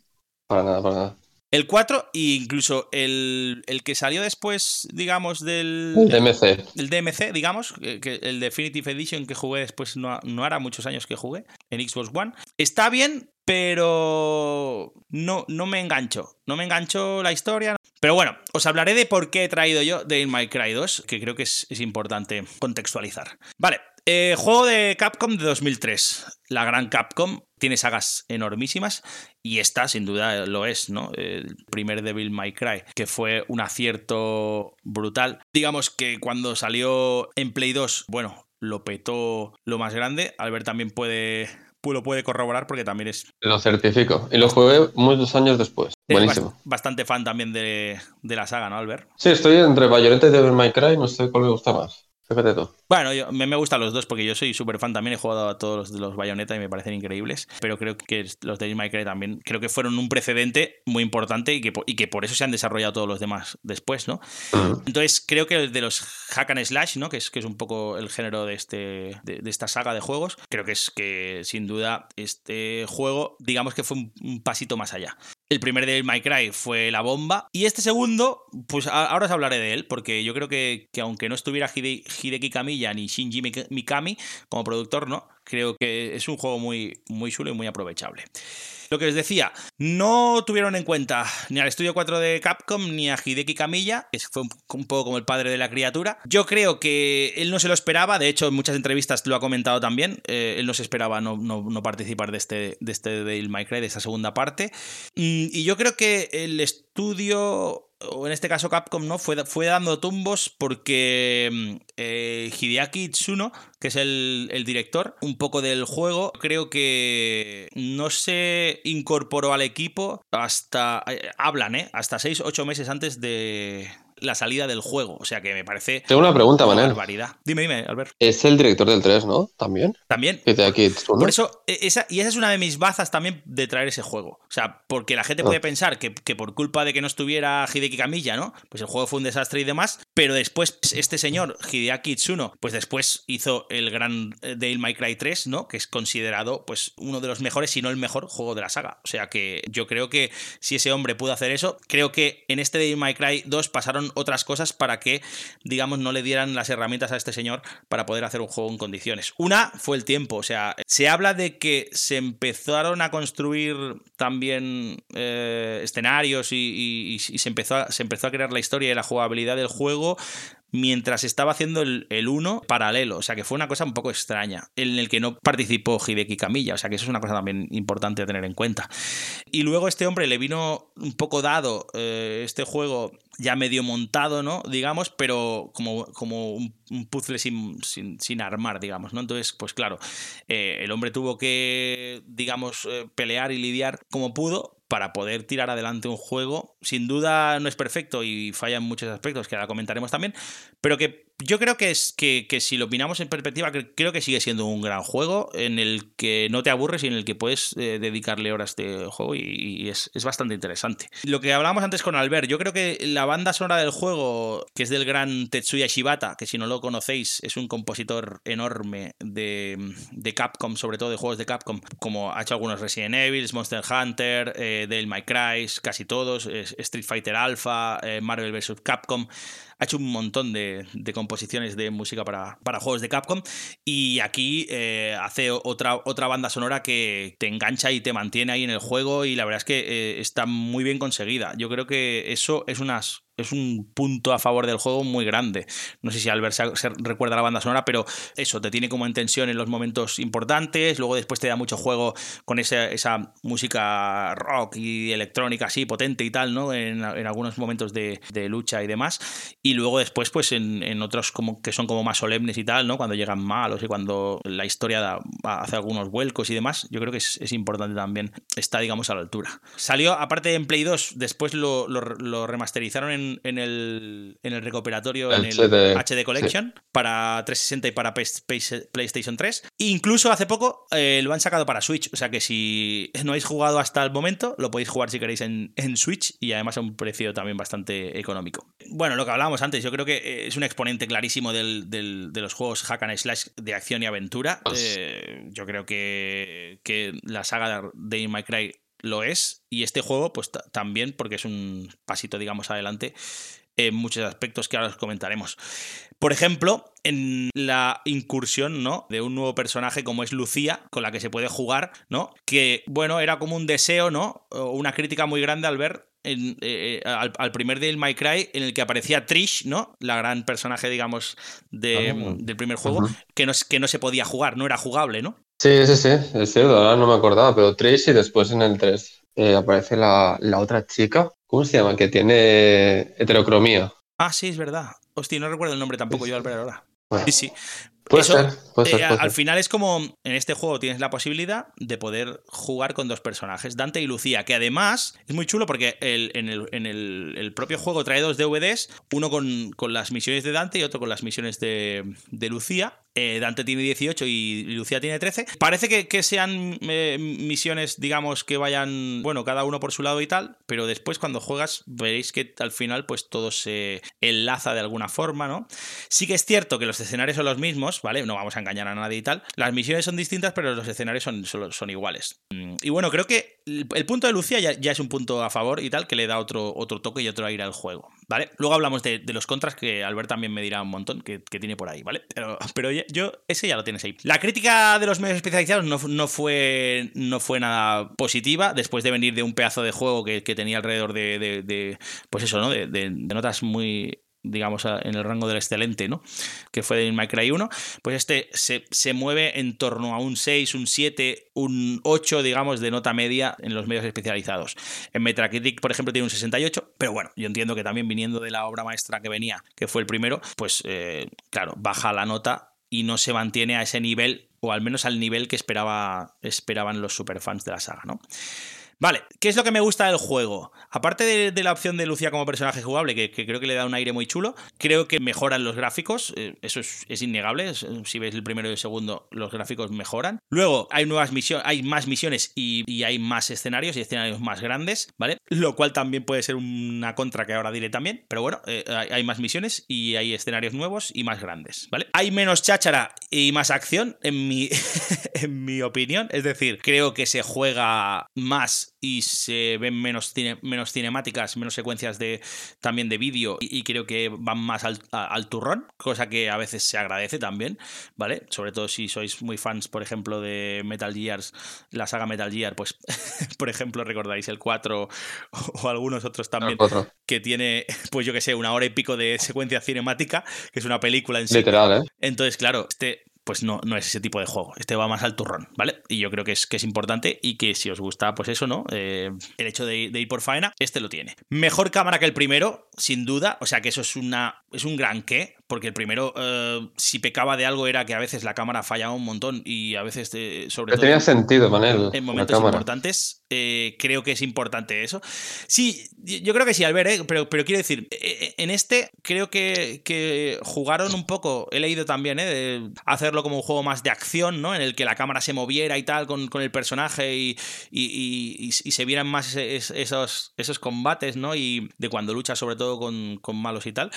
Para nada, para nada. El 4 e incluso el, el que salió después, digamos, del. El DMC. el DMC, digamos, que, que el Definitive Edition que jugué después, no, no hará muchos años que jugué en Xbox One. Está bien, pero no, no me engancho. No me engancho la historia. Pero bueno, os hablaré de por qué he traído yo Devil May Cry 2, que creo que es, es importante contextualizar. Vale. Eh, juego de Capcom de 2003. La gran Capcom tiene sagas enormísimas y esta sin duda lo es, ¿no? El primer Devil May Cry, que fue un acierto brutal. Digamos que cuando salió en Play 2, bueno, lo petó lo más grande. Albert también puede lo puede corroborar porque también es. Lo certifico. Y lo jugué muchos años después. Buenísimo. bastante fan también de, de, la saga, ¿no, Albert? Sí, estoy entre Bayonetta y Devil May Cry, no sé cuál me gusta más. Bueno, yo, me, me, gustan los dos porque yo soy súper fan también. He jugado a todos los de los Bayonetta y me parecen increíbles. Pero creo que los de My Cry también creo que fueron un precedente muy importante y que, y que por eso se han desarrollado todos los demás después, ¿no? Entonces creo que el de los Hack and Slash, ¿no? Que es, que es un poco el género de, este, de, esta saga de juegos. Creo que es que sin duda este juego, digamos que fue un pasito más allá. El primer de My Cry fue la bomba. Y este segundo, pues ahora os hablaré de él, porque yo creo que, que aunque no estuviera Hideki Kamiya ni Shinji Mikami como productor, ¿no? Creo que es un juego muy, muy chulo y muy aprovechable. Lo que les decía, no tuvieron en cuenta ni al estudio 4 de Capcom ni a Hideki Kamiya, que fue un, poco como el padre de la criatura. Yo creo que él no se lo esperaba, de hecho en muchas entrevistas lo ha comentado también, eh, él no se esperaba no, no, participar de este, de este Devil May Cry, de esta segunda parte. Mm, y yo creo que el estudio o en este caso Capcom, ¿no? Fue, fue dando tumbos porque mm, eh, Hideaki Itsuno, que es el, el, director un poco del juego, creo que no se incorporó al equipo hasta, eh, hablan, ¿eh? Hasta 6, 8 meses antes de, la salida del juego. O sea que me parece. Tengo una pregunta, Manel. Barbaridad. Dime, dime, Albert. Es el director del 3, ¿no? También. También. Aquí, Por eso, e, esa, y esa es una de mis bazas también de traer ese juego. O sea, porque la gente puede ah. pensar que, por culpa de que no estuviera Hideki Kamiya, ¿no? Pues el juego fue un desastre y demás. Pero después, este señor, Hideaki Itsuno, pues después hizo el gran eh, Devil May Cry 3, ¿no? Que es considerado, pues, uno de los mejores, si no el mejor juego de la saga. O sea que yo creo que si ese hombre pudo hacer eso, creo que en este Devil May Cry 2 pasaron otras cosas para que, digamos, no le dieran las herramientas a este señor para poder hacer un juego en condiciones. Una fue el tiempo, o sea, se habla de que se empezaron a construir también eh, escenarios y, se, empezó se empezó a crear la historia y la jugabilidad del juego mientras estaba haciendo el, 1 paralelo. O sea que fue una cosa un poco extraña, en el que no participó Hideki Kamiya. O sea que eso es una cosa también importante a tener en cuenta. Y luego este hombre le vino un poco dado eh, este juego ya medio montado, ¿no? Digamos, pero como, como un, puzzle sin, sin, armar, digamos, ¿no? Entonces, pues claro, eh, el hombre tuvo que, digamos, eh, pelear y lidiar como pudo, para poder tirar adelante un juego. Sin duda no es perfecto y falla en muchos aspectos, que ahora comentaremos también, pero que yo creo que, es, que, si lo opinamos en perspectiva, creo que sigue siendo un gran juego en el que no te aburres y en el que puedes eh, dedicarle horas de juego y, es, bastante interesante. Lo que hablábamos antes con Albert, yo creo que la banda sonora del juego, que es del gran Tetsuya Shibata, que si no lo conocéis es un compositor enorme de, Capcom, sobre todo de juegos de Capcom, como ha hecho algunos Resident Evil, Monster Hunter, eh, Devil May Cry, casi todos, Street Fighter Alpha, eh, Marvel vs. Capcom ha hecho un montón de, composiciones de música para, para, juegos de Capcom y aquí eh, hace otra, otra banda sonora que te engancha y te mantiene ahí en el juego y la verdad es que eh, está muy bien conseguida. Yo creo que eso es unas es un punto a favor del juego muy grande. No sé si Albert se, recuerda la banda sonora, pero eso, te tiene como en tensión en los momentos importantes, luego después te da mucho juego con esa, esa música rock y electrónica así potente y tal, ¿no? En, algunos momentos de, lucha y demás. Y luego después, pues en, otros como que son como más solemnes y tal, ¿no? Cuando llegan malos y cuando la historia hace algunos vuelcos y demás, yo creo que es, importante también, está digamos a la altura. Salió, aparte en Play 2, después lo, lo remasterizaron en en, el, en el recuperatorio, en el HD, Collection, para 360 y para PlayStation 3. E incluso hace poco eh, lo han sacado para Switch, o sea que si [laughs] no habéis jugado hasta el momento, lo podéis jugar si queréis en, Switch y además a un precio también bastante económico. Bueno, lo que hablábamos antes, yo creo que eh, es un exponente clarísimo de los juegos hack and slash de acción y aventura. Pues eh, yo creo que, que la saga de My Cry lo es. Y este juego, pues también, porque es un pasito, digamos, adelante en muchos aspectos que ahora os comentaremos. Por ejemplo, en la incursión, ¿no? De un nuevo personaje como es Lucía, con la que se puede jugar, ¿no? Que, bueno, era como un deseo, ¿no? Una crítica muy grande al ver en, eh, al, al primer del My Cry en el que aparecía Trish, ¿no? La gran personaje, digamos, de- Ah. del primer juego, que, no, es- que no se podía jugar, no era jugable, ¿no? Sí, sí, sí, es cierto, ahora no me acordaba, pero Trish y después en el 3 eh, aparece la, la otra chica, ¿cómo se llama? Que tiene heterocromía. Ah, sí, es verdad. Hostia, no recuerdo el nombre tampoco yo al ver ahora. Bueno, Sí, sí. Puede Eso, ser, puede ser, Eh, puede al ser. final es como en este juego tienes la posibilidad de poder jugar con dos personajes, Dante y Lucía, que además es muy chulo porque el- en, el, en el- el propio juego trae dos DVDs, uno con, con las misiones de Dante y otro con las misiones de, de Lucía. Eh, Dante tiene 18 y Lucía tiene 13. Parece que, sean eh, misiones, digamos, que vayan, bueno, cada uno por su lado y tal, pero después cuando juegas veréis que al final pues todo se enlaza de alguna forma, ¿no? Sí que es cierto que los escenarios son los mismos, ¿vale? No vamos a engañar a nadie y tal. Las misiones son distintas, pero los escenarios son, son, iguales. Mm, Y bueno, creo que el, punto de Lucía ya, es un punto a favor y tal, que le da otro, otro toque y otro aire al juego, ¿vale? Luego hablamos de, los contras, que Albert también me dirá un montón que, que tiene por ahí, ¿vale? Pero, pero ya- yo, ese ya lo tienes ahí. La crítica de los medios especializados no, no, fue, no fue nada positiva, después de venir de un pedazo de juego que, que tenía alrededor de, de- pues eso, ¿no? De, notas muy digamos, en el rango del excelente, ¿no? Que fue de My Cry 1, pues este se, se mueve en torno a un 6, un 7, un 8, digamos, de nota media en los medios especializados. En Metacritic, por ejemplo, tiene un 68, pero bueno, yo entiendo que también viniendo de la obra maestra que venía, que fue el primero, pues eh, claro, baja la nota y no se mantiene a ese nivel, o al menos al nivel que esperaba, esperaban los superfans de la saga, ¿no? Vale, ¿qué es lo que me gusta del juego? Aparte de, la opción de Lucía como personaje jugable, que, creo que le da un aire muy chulo, creo que mejoran los gráficos, eh, eso es, innegable, es- si ves el primero y el segundo, los gráficos mejoran. Luego hay nuevas misiones, hay más misiones y, hay más escenarios y escenarios más grandes, ¿vale? Lo cual también puede ser una contra que ahora diré también, pero bueno, eh, hay, hay más misiones y hay escenarios nuevos y más grandes, ¿vale? Hay menos cháchara y más acción, en mi, [laughs] en mi opinión, es decir, creo que se juega más y se ven menos, cine- menos cinemáticas, menos secuencias de también de vídeo y, y creo que van más al, a- al turrón, cosa que a veces se agradece también, ¿vale? Sobre todo si sois muy fans, por ejemplo, de Metal Gears, la saga Metal Gear, pues, [laughs] por ejemplo, recordáis el 4 o, o algunos otros también, que tiene, pues yo que sé, una hora y pico de secuencia cinemática, que es una película en sí. Literal, ¿eh? Entonces, claro, este pues no, no es ese tipo de juego. Este va más al turrón, ¿vale? Y yo creo que es, que es importante y que si os gusta, pues eso, ¿no? Eh, el hecho de, de ir por faena, este lo tiene. Mejor cámara que el primero, sin duda. O sea que eso es una. es un gran qué. Porque el primero, eh, si pecaba de algo, era que a veces la cámara fallaba un montón. Y a veces, sobre Pero todo. tenía sentido, Manel, En momentos importantes, eh, creo que es importante eso. Sí, yo creo que sí, Albert, ¿eh? pero, pero quiero decir, eh, en este creo que, que jugaron un poco, he leído también, ¿eh? de hacerlo como un juego más de acción, ¿no? En el que la cámara se moviera y tal con, con el personaje y, y, y- y- y se vieran más es- esos, esos combates, ¿no? Y de cuando lucha sobre todo con, con malos y tal.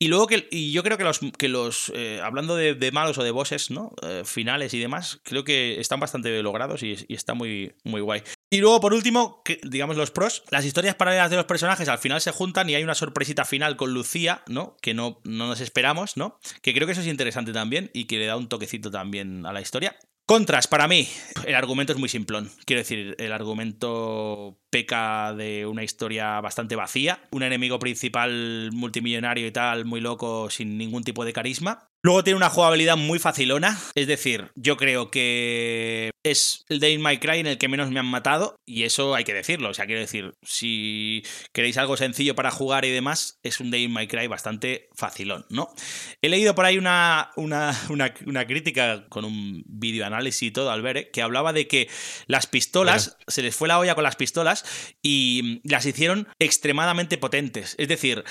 Y luego que y yo creo que los, que los eh, hablando de, malos o de bosses, ¿no? Eh, finales y demás, creo que están bastante logrados y, está muy, muy guay. Y luego, por último, digamos los pros, las historias paralelas de los personajes al final se juntan y hay una sorpresita final con Lucía, ¿no? Que no, no nos esperamos, ¿no? Que creo que eso es interesante también y que le da un toquecito también a la historia. Contras, para mí, el argumento es muy simplón. Quiero decir, el argumento peca de una historia bastante vacía, un enemigo principal multimillonario y tal, muy loco, sin ningún tipo de carisma. Luego tiene una jugabilidad muy facilona, es decir, yo creo que es el Day in My Cry en el que menos me han matado, y eso hay que decirlo, o sea, quiero decir, si queréis algo sencillo para jugar y demás, es un Day in My Cry bastante facilón, ¿no? He leído por ahí una, una, una, una crítica con un vídeo análisis y todo, Albert, ¿eh? que hablaba de que las pistolas, se les fue la olla con las pistolas y las hicieron extremadamente potentes. Es decir,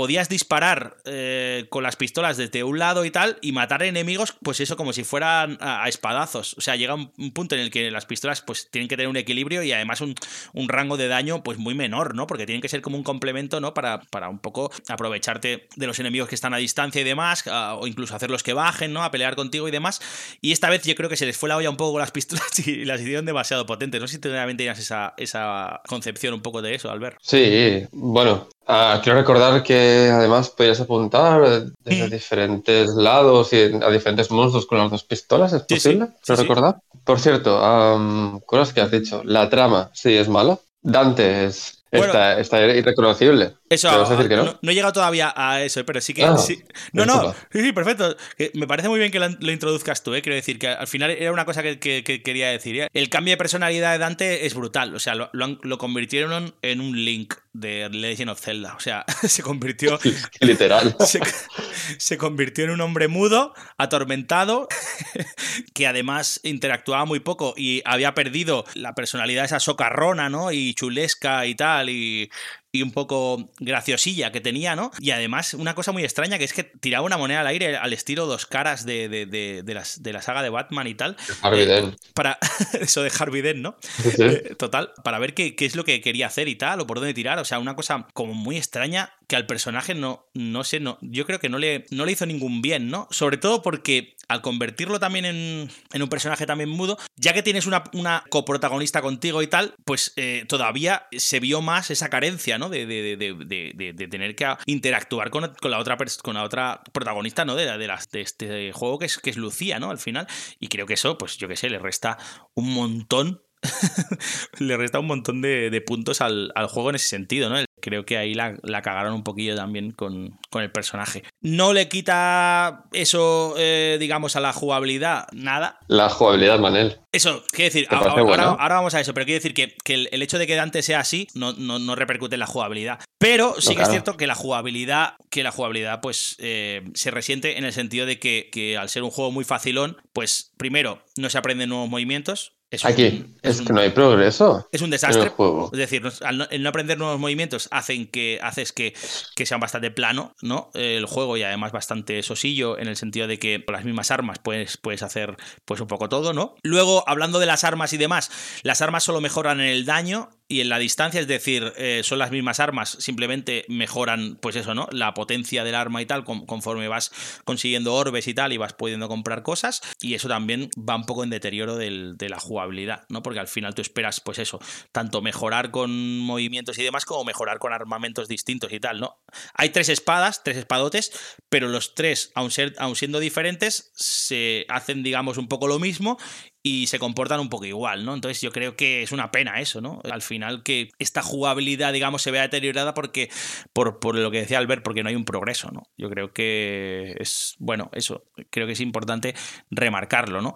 podías disparar eh, con las pistolas desde un lado y tal y matar enemigos, pues eso como si fueran a, espadazos. O sea, llega un, un punto en el que las pistolas pues tienen que tener un equilibrio y además un, rango de daño pues muy menor, ¿no? Porque tienen que ser como un complemento, ¿no? Para, para un poco aprovecharte de los enemigos que están a distancia y demás, o incluso hacerlos que bajen, ¿no? A pelear contigo y demás. Y esta vez yo creo que se les fue la olla un poco con las pistolas [laughs] y las hicieron demasiado potentes. No sé si realmente tenías esa, esa concepción un poco de eso, Albert. Sí, bueno, ah, quiero recordar que además podías apuntar desde Mm. diferentes lados y a diferentes monstruos con las dos pistolas, ¿es Sí, sí, posible? sí, ¿Quiero sí. recordar? Por cierto, am, cosas que has dicho. La trama, sí, es mala. Dante es, Bueno. Está, está irreconocible. Eso, ¿Me vas a decir que no? no he llegado todavía a eso, pero sí que. Ah, sí. No, no, sí, sí, perfecto. Me parece muy bien que lo, introduzcas tú, ¿eh? Quiero decir que al final era una cosa que, que- que quería decir. ¿eh? El cambio de personalidad de Dante es brutal. O sea, lo, lo lo convirtieron en un link de Legend of Zelda. O sea, [laughs] se convirtió. [laughs] Literal. [laughs] Se, se convirtió en un hombre mudo, atormentado, que además interactuaba muy poco y había perdido la personalidad esa socarrona, ¿no? Y chulesca y tal, y, y un poco graciosilla que tenía, ¿no? Y además una cosa muy extraña que es que tiraba una moneda al aire al estilo dos caras de, de, de- de las, la saga de Batman y tal. Harvey Eh, Dent. Para [laughs] eso de Harvey Dent, ¿no? Sí, sí. Eh, Total, para ver qué, qué es lo que quería hacer y tal, o por dónde tirar. O sea, una cosa como muy extraña que al personaje no, no sé, no, yo creo que no le, no le hizo ningún bien, ¿no? Sobre todo porque al convertirlo también en, en un personaje también mudo, ya que tienes una, una coprotagonista contigo y tal, pues eh, todavía se vio más esa carencia, ¿no? De, tener que interactuar con, la otra con la otra protagonista, ¿no? De, de, de este juego que es, que es Lucía, ¿no? Al final. Y creo que eso, pues yo qué sé, le resta un montón [laughs] le resta un montón de, de puntos al, al juego en ese sentido, ¿no? Creo que ahí la, la cagaron un poquillo también con, con el personaje. No le quita eso, eh, digamos, a la jugabilidad, nada. La jugabilidad, Manel. Eso, quiero decir, ¿Te ahora, vamos a eso, pero quiero decir que, que el, el hecho de que Dante sea así no, no, no repercute en la jugabilidad. Pero sí No, que es cierto que la jugabilidad, que la jugabilidad, pues, eh, se resiente en el sentido de que, que al ser un juego muy facilón, pues primero, no se aprenden nuevos movimientos. Es un- Aquí, es es un- que no hay progreso es un en desastre. el juego. Es decir, no- al no, el no aprender nuevos movimientos hacen que haces que, que sean bastante plano, ¿no? El juego y además bastante sosillo en el sentido de que con las mismas armas puedes, puedes hacer pues un poco todo, ¿no? Luego, hablando de las armas y demás, las armas solo mejoran en el daño y en la distancia, es decir, eh, son las mismas armas, simplemente mejoran, pues eso, ¿no? La potencia del arma y tal, con- conforme vas consiguiendo orbes y tal, y vas pudiendo comprar cosas, y eso también va un poco en deterioro del- de la jugabilidad, ¿no? Porque al final tú esperas, pues eso, tanto mejorar con movimientos y demás, como mejorar con armamentos distintos y tal, ¿no? Hay tres espadas, tres espadotes, pero los tres, aun, ser, aun siendo diferentes, se hacen, digamos, un poco lo mismo y se comportan un poco igual, ¿no? Entonces yo creo que es una pena eso, ¿no? Al final que esta jugabilidad, digamos, se vea deteriorada porque, por, por lo que decía Albert, porque no hay un progreso, ¿no? Yo creo que es, bueno, eso, creo que es importante remarcarlo, ¿no?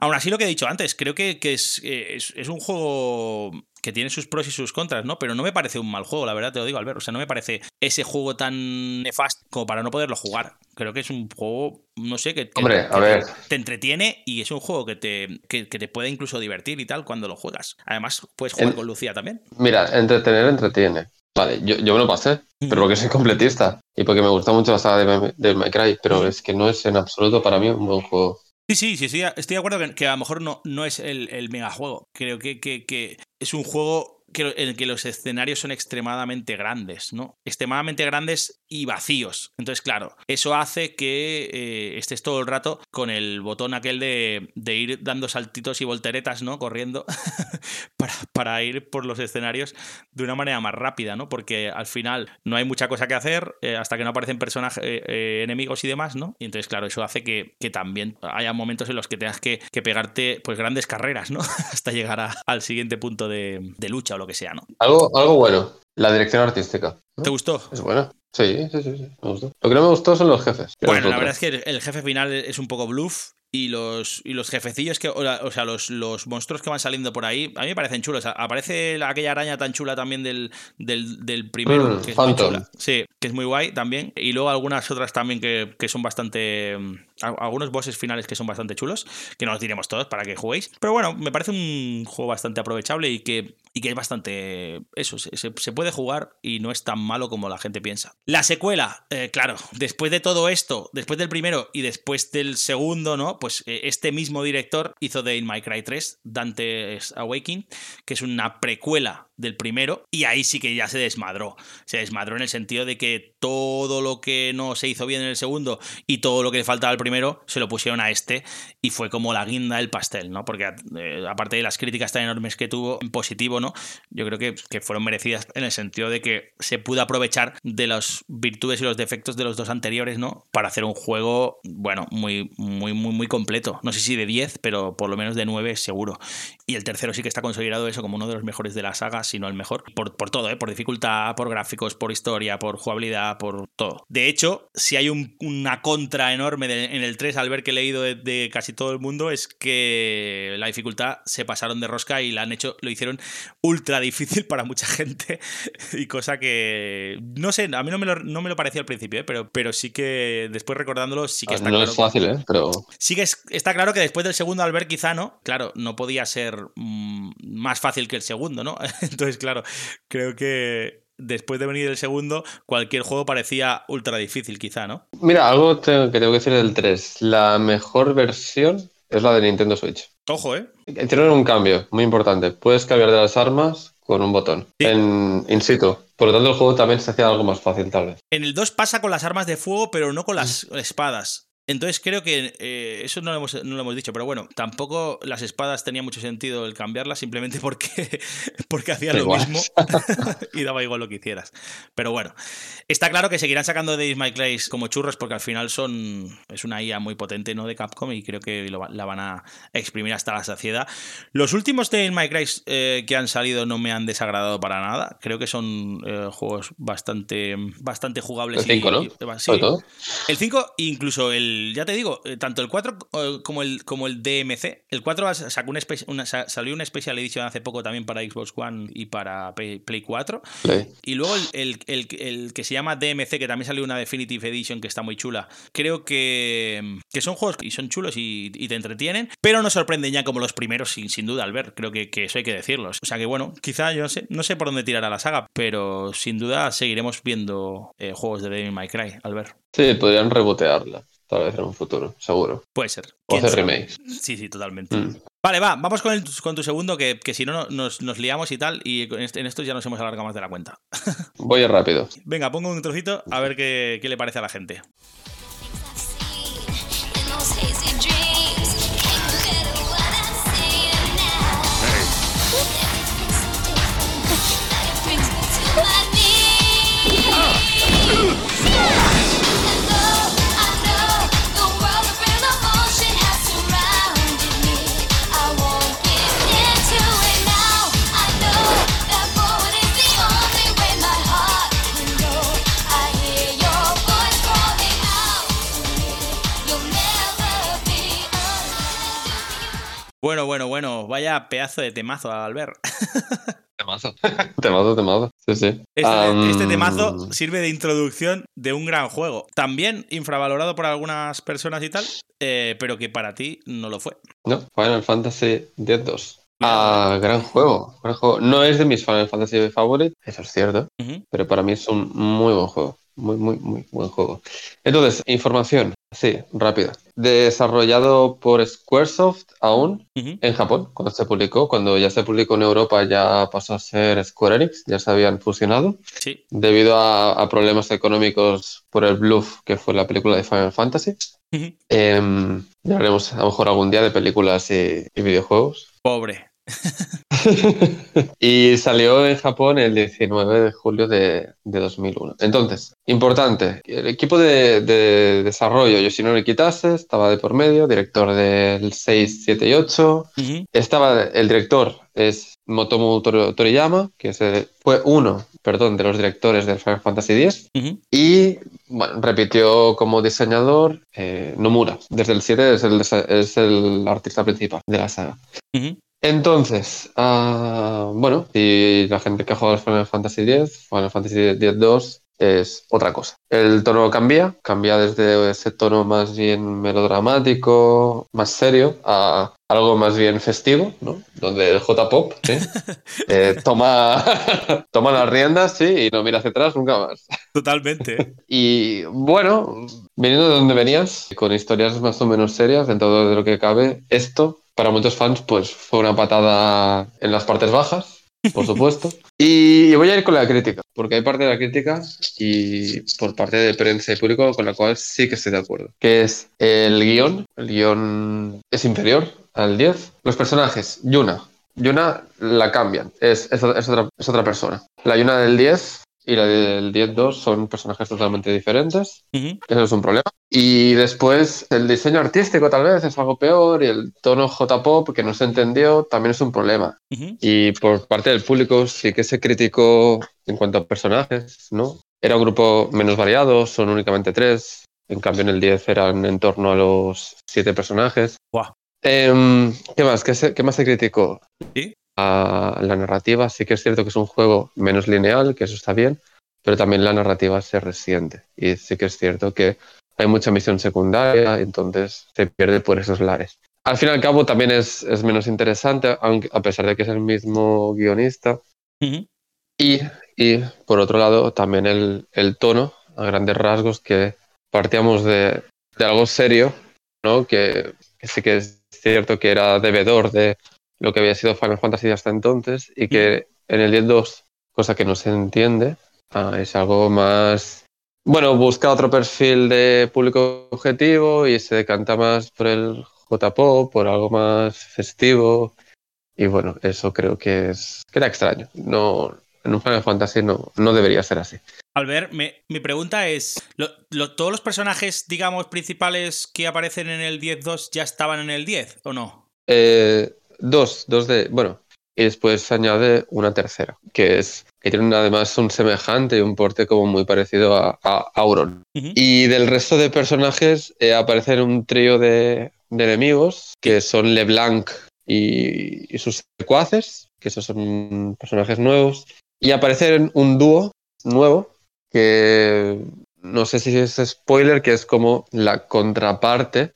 Aún así, lo que he dicho antes, creo que, eh, es, es un juego que tiene sus pros y sus contras, ¿no? Pero no me parece un mal juego, la verdad te lo digo, Albert. O sea, no me parece ese juego tan nefasto como para no poderlo jugar. Creo que es un juego, no sé, que, Hombre, a te- ver. te entretiene y es un juego que te, que, que te puede incluso divertir y tal cuando lo juegas. Además, puedes jugar En- con Lucía también. Mira, entretener, entretiene. Vale, yo, yo me lo pasé, pero porque soy completista y porque me gusta mucho la saga de, de My Cry, pero es que no es en absoluto para mí un buen juego. Sí, sí, sí, sí, estoy de acuerdo que, a lo mejor no, no es el, el megajuego. Creo que, que, es un juego en el que los escenarios son extremadamente grandes, ¿no? Extremadamente grandes y vacíos. Entonces, claro, eso hace que eh, estés todo el rato con el botón aquel de, de ir dando saltitos y volteretas, ¿no? Corriendo [laughs] para, para ir por los escenarios de una manera más rápida, ¿no? Porque al final no hay mucha cosa que hacer eh, hasta que no aparecen personajes, eh, enemigos y demás, ¿no? Y entonces, claro, eso hace que, que también haya momentos en los que tengas que, que pegarte pues grandes carreras, ¿no? [laughs] hasta llegar a- al siguiente punto de, de lucha o lo que sea, ¿no? Algo, algo bueno, la dirección artística. ¿no? ¿Te gustó? Es buena. Sí, sí, sí, sí, me gustó. Lo que no me gustó son los jefes. Bueno, la verdad es que el, jefe final es un poco bluff. Y los, y los jefecillos que. O, sea, los, los monstruos que van saliendo por ahí. A mí me parecen chulos. Aparece la- aquella araña tan chula también del, del, del primero. Mm, que es Phantom. muy chula. Sí, que es muy guay también. Y luego algunas otras también que, que son bastante. mm, Algunos bosses finales que son bastante chulos. Que no los diremos todos para que juguéis. Pero bueno, me parece un juego bastante aprovechable y que, y que es bastante. Eso, se, se- puede jugar y no es tan malo como la gente piensa. La secuela, eh, claro, después de todo esto, después del primero y después del segundo, ¿no? Pues eh, este mismo director hizo Devil May Cry 3, Dante's Awakening, que es una precuela del primero, y ahí sí que ya se desmadró. Se desmadró en el sentido de que todo lo que no se hizo bien en el segundo y todo lo que le faltaba al primero se lo pusieron a este y fue como la guinda del pastel, ¿no? Porque eh, aparte de las críticas tan enormes que tuvo en positivo, ¿no? Yo creo que, que fueron merecidas en el sentido de que se pudo aprovechar de las virtudes y los defectos de los dos anteriores, ¿no? Para hacer un juego, bueno, muy, muy, muy, completo. No sé si de 10, pero por lo menos de 9 seguro. Y el tercero sí que está consolidado eso como uno de los mejores de la saga, si no el mejor. Por, por todo, ¿eh? Por dificultad, por gráficos, por historia, por jugabilidad, por todo. De hecho, si hay una contra enorme en el 3 al ver que he leído de, casi todo el mundo, es que la dificultad se pasaron de rosca y la han hecho, lo hicieron ultra difícil para mucha gente. [laughs] y cosa que, no sé, a mí no me lo, no me lo parecía al principio, ¿eh? pero, pero sí que después recordándolo, sí que Ah, está no claro. es fácil, ¿eh? Pero Sí que es- está claro que después del segundo, al ver quizá, ¿no? Claro, no podía ser mm, más fácil que el segundo, ¿no? [laughs] Entonces, claro, creo que después de venir el segundo, cualquier juego parecía ultra difícil, quizá, ¿no? mira, algo que tengo que decir del 3. La mejor versión es la de Nintendo Switch. Ojo, ¿eh? Tienen un cambio muy importante. Puedes cambiar de las armas con un botón Sí. en in situ. Por lo tanto, el juego también se hacía algo más fácil, tal vez. En el 2 pasa con las armas de fuego, pero no con las espadas. Entonces creo que eh, eso no lo, hemos, no lo hemos dicho, pero bueno, tampoco las espadas tenía mucho sentido el cambiarlas simplemente porque, [laughs] porque hacían Da lo mismo [laughs] y daba igual lo que hicieras. Pero bueno, está claro que seguirán sacando de My Clays como churros porque al final son es una IA muy potente no de Capcom y creo que lo la van a exprimir hasta la saciedad. Los últimos de My Cries eh, que han salido no me han desagradado para nada. Creo que son eh, juegos bastante, bastante jugables. El 5, y- ¿no? y- sí. Sobre todo. El 5, incluso el, ya te digo, eh, tanto el 4 eh, como el, como el DMC. El 4 as- sacó una, salió una Special Edition hace poco también para Xbox One y para Play, Play 4. Play. Y luego el, el- el- el que se llama DMC, que también salió una Definitive Edition que está muy chula. Creo que, que son juegos y son chulos y, y te entretienen, pero no sorprenden ya como los primeros, sin, sin duda, al ver. Creo que, que eso hay que decirlo. O sea que bueno, quizá yo no sé, no sé por dónde tirará la saga, pero sin duda seguiremos viendo eh, juegos de Devil May Cry, al ver. Sí, podrían rebotearla, tal vez en un futuro, seguro. Puede ser. O ¿Quién hacer remakes. Sí, sí, totalmente. Mm. Vale, va, vamos con, el- con tu segundo, que, que si no no- nos, nos liamos y tal, y en esto ya nos hemos alargado más de la cuenta. [laughs] Voy rápido. Venga, pongo un trocito a ver qué, qué le parece a la gente. Bueno, bueno, bueno, vaya pedazo de temazo, Albert. [laughs] Temazo. [laughs] temazo, temazo. Sí, sí. Este, este temazo sirve de introducción de un gran juego. También infravalorado por algunas personas y tal, eh, pero que para ti no lo fue. No, Final Fantasy X-2. Ah, gran juego, gran juego. No es de mis Final Fantasy favoritos, eso es cierto, pero para mí es un muy buen juego. Muy, muy, muy buen juego. Entonces, información, sí, rápida. Desarrollado por Squaresoft aún en Japón, cuando se publicó. Cuando ya se publicó en Europa ya pasó a ser Square Enix, ya se habían fusionado. Sí. Debido a, a problemas económicos por el bluff que fue la película de Final Fantasy. Em, ya haremos a lo mejor algún día de películas y- y videojuegos. Pobre. [laughs] y salió en Japón el 19 de julio de, de 2001. Entonces, importante, el equipo de, de desarrollo Yoshinori Kitase estaba de por medio, director del 6, 7 y 8. Ujú. Estaba el director es Motomu Tor- Toriyama, que fue uno, perdón, de los directores del Final Fantasy X. Y bueno, repitió como diseñador eh, Nomura. Desde el 7 es el, es el artista principal de la saga. Entonces, ah, bueno, si la gente que ha jugado al Final Fantasy X, Final Fantasy X-2 es otra cosa. El tono cambia, cambia desde ese tono más bien melodramático, más serio, a algo más bien festivo, ¿no? Donde el J-Pop ¿sí? [laughs] Eh, toma, [laughs] toma las riendas, sí, y no mira hacia atrás nunca más. Totalmente. Y bueno, viniendo de donde venías, con historias más o menos serias dentro de lo que cabe, esto para muchos fans pues fue una patada en las partes bajas, por supuesto. [laughs] Y voy a ir con la crítica, porque hay parte de la crítica y por parte de prensa y público con la cual sí que estoy de acuerdo. Que es el guion. El guion es inferior al 10. Los personajes, Yuna. Yuna la cambian, es, es, es otra, es otra persona. La Yuna del 10 y la del 10-2 son personajes totalmente diferentes. Ujú. Eso es un problema. Y después el diseño artístico tal vez es algo peor y el tono J-pop que no se entendió también es un problema. Ujú. Y por parte del público sí que se criticó en cuanto a personajes, ¿no? Era un grupo menos variado, son únicamente tres. En cambio en el 10 eran en torno a los siete personajes. Buah. Em, ¿Qué más? ¿Qué, se- qué más se criticó? Sí. A la narrativa sí que es cierto que es un juego menos lineal, que eso está bien, pero también la narrativa se resiente. Y sí que es cierto que hay mucha misión secundaria, entonces se pierde por esos lares. Al fin y al cabo también es, es menos interesante, aunque, a pesar de que es el mismo guionista. Y, y, por otro lado, también el, el tono, a grandes rasgos, que partíamos de, de algo serio, ¿no? Que, que sí que es cierto que era devedor de lo que había sido Final Fantasy hasta entonces y que en el 10.2, cosa que no se entiende, ah, es algo más... Bueno, busca otro perfil de público objetivo y se decanta más por el J-Pop, por algo más festivo. Y bueno, eso creo que es que era extraño. No, en un Final Fantasy no, no debería ser así. Albert, me- mi pregunta es: ¿lo- lo- ¿todos los personajes, digamos, principales que aparecen en el 10-2 ya estaban en el 10 o no? Eh, dos, dos de. Bueno, y después se añade una tercera, que es que tiene además un semejante y un porte como muy parecido a, a Auron. Y del resto de personajes eh, aparecen un trío de, de enemigos que son LeBlanc y, y sus secuaces, que esos son personajes nuevos. Y aparecen un dúo nuevo que no sé si es spoiler, que es como la contraparte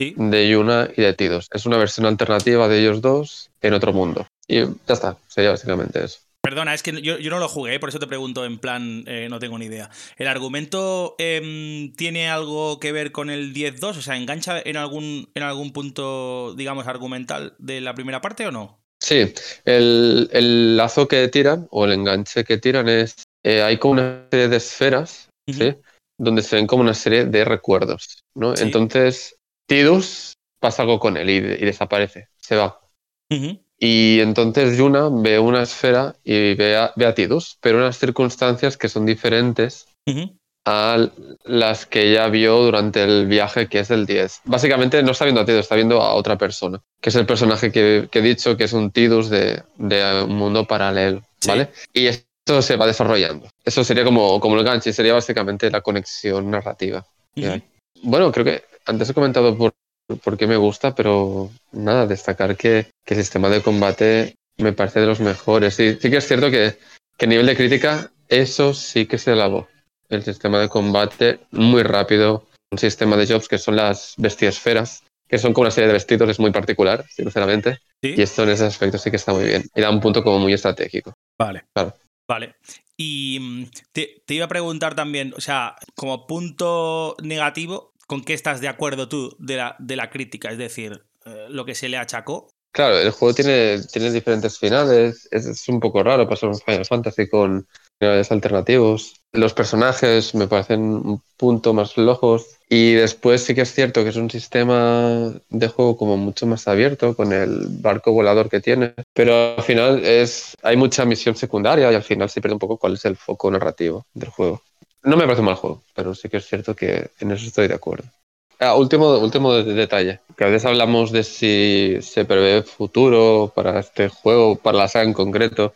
Sí. de Yuna y de Tidus. Es una versión alternativa de ellos dos en otro mundo. Y ya está, sería básicamente eso. Perdona, es que yo, yo no lo jugué, por eso te pregunto en plan, eh, no tengo ni idea. ¿El argumento em, tiene algo que ver con el 10-2? O sea, ¿engancha en algún, en algún punto, digamos, argumental de la primera parte o no? Sí, el, el lazo que tiran o el enganche que tiran es. eh, hay como una serie de esferas. ¿sí? Donde se ven como una serie de recuerdos, ¿no? Sí. Entonces, Tidus pasa algo con él y, y desaparece, se va. Y entonces Yuna ve una esfera y ve a, ve a Tidus, pero en unas circunstancias que son diferentes a las que ella vio durante el viaje que es el 10. Básicamente no está viendo a Tidus, está viendo a otra persona, que es el personaje que, que he dicho que es un Tidus de, de un mundo paralelo, Sí. ¿vale? Y esto se va desarrollando. Eso sería como, como el gancho, sería básicamente la conexión narrativa. Bueno, creo que antes he comentado por, por qué me gusta, pero nada, destacar que, que el sistema de combate me parece de los mejores. Y sí que es cierto que, que a nivel de crítica, eso sí que se lavó. El sistema de combate muy rápido, un sistema de jobs que son las bestiesferas, que son como una serie de vestidos, es muy particular, sinceramente. Sí. Y esto en ese aspecto sí que está muy bien. Y da un punto como muy estratégico. Vale. Claro. Vale. Y mm, te, te iba a preguntar también, o sea, como punto negativo, ¿con qué estás de acuerdo tú de la, de la crítica? Es decir, eh, lo que se le achacó. Claro, el juego tiene, tiene diferentes finales. Es, un poco raro pasar un Final Fantasy con finales alternativos. Los personajes me parecen un punto más flojos. Y después sí que es cierto que es un sistema de juego como mucho más abierto con el barco volador que tiene. Pero al final es, hay mucha misión secundaria y al final se pierde un poco cuál es el foco narrativo del juego. No me parece un mal juego, pero sí que es cierto que en eso estoy de acuerdo. Ah, último, último de- detalle, que a veces hablamos de si se prevé futuro para este juego, para la saga en concreto.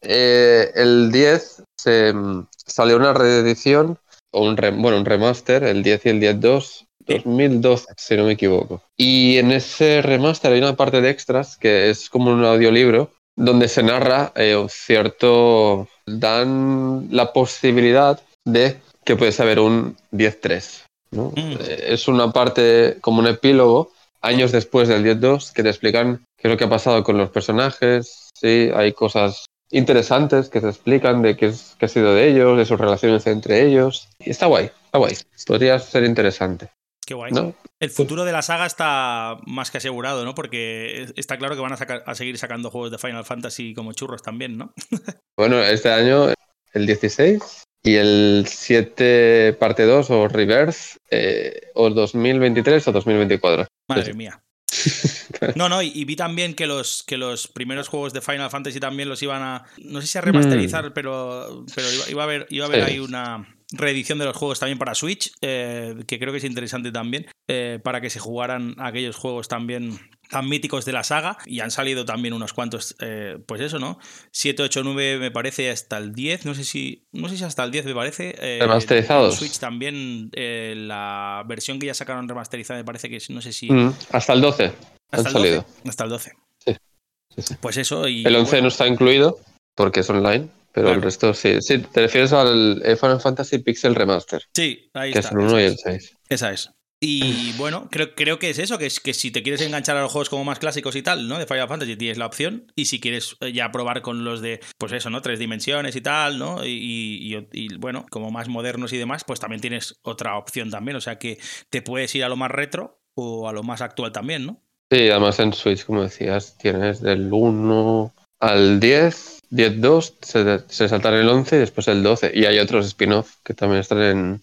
Eh, el 10 se, mm, salió una reedición, o un, bueno, un remaster, el 10 y el 10-2, 2012, si no me equivoco. Y en ese remaster hay una parte de extras que es como un audiolibro donde se narra eh, cierto... dan la posibilidad de que puedes haber un 10-3. ¿no? Mm. Eh, Es una parte como un epílogo años después del 10-2 que te explican qué es lo que ha pasado con los personajes. Sí, hay cosas interesantes que te explican de qué, es, qué ha sido de ellos, de sus relaciones entre ellos. Y está guay, está guay. Podría ser interesante. Qué guay. ¿no? El futuro de la saga está más que asegurado, ¿no? Porque está claro que van a, sacar- a seguir sacando juegos de Final Fantasy como churros también, ¿no? [laughs] Bueno, este año el 16 y el 7 parte 2 o reverse eh, o 2023 o 2024. Madre mía. [laughs] No, no, y, y vi también que los, que los primeros juegos de Final Fantasy también los iban a. No sé si a remasterizar, pero, pero iba, iba a haber, iba a haber. Sí. ahí una reedición de los juegos también para Switch, eh, que creo que es interesante también, eh, para que se jugaran aquellos juegos también tan míticos de la saga. Y han salido también unos cuantos, eh, pues eso, ¿no? 7, 8, 9 me parece hasta el 10, no sé si, no sé si hasta el 10 me parece. eh, Remasterizados. Switch también, eh, la versión que ya sacaron remasterizada me parece que es- no sé si... Mm, hasta el 12 han Hasta el salido. 12. Hasta el 12. Sí, sí, sí. Pues eso. Y, El 11 bueno, no está incluido porque es online, pero Claro. el resto sí. Sí, te refieres al Final Fantasy Pixel Remaster, Sí, ahí que está. es el 1 y el es. 6. Esa es. Y bueno, creo, creo que es eso, que es que si te quieres enganchar a los juegos como más clásicos y tal, ¿no? De Final Fantasy tienes la opción. Y si quieres eh, ya probar con los de, pues eso, ¿no? Tres dimensiones y tal, ¿no? Y, y- y, bueno, como más modernos y demás, pues también tienes otra opción también. O sea que te puedes ir a lo más retro o a lo más actual también, ¿no? Sí, además en Switch, como decías, tienes del 1 al 10, 10-2, se, se saltan el 11 y después el 12. Y hay otros spin-off que también están en,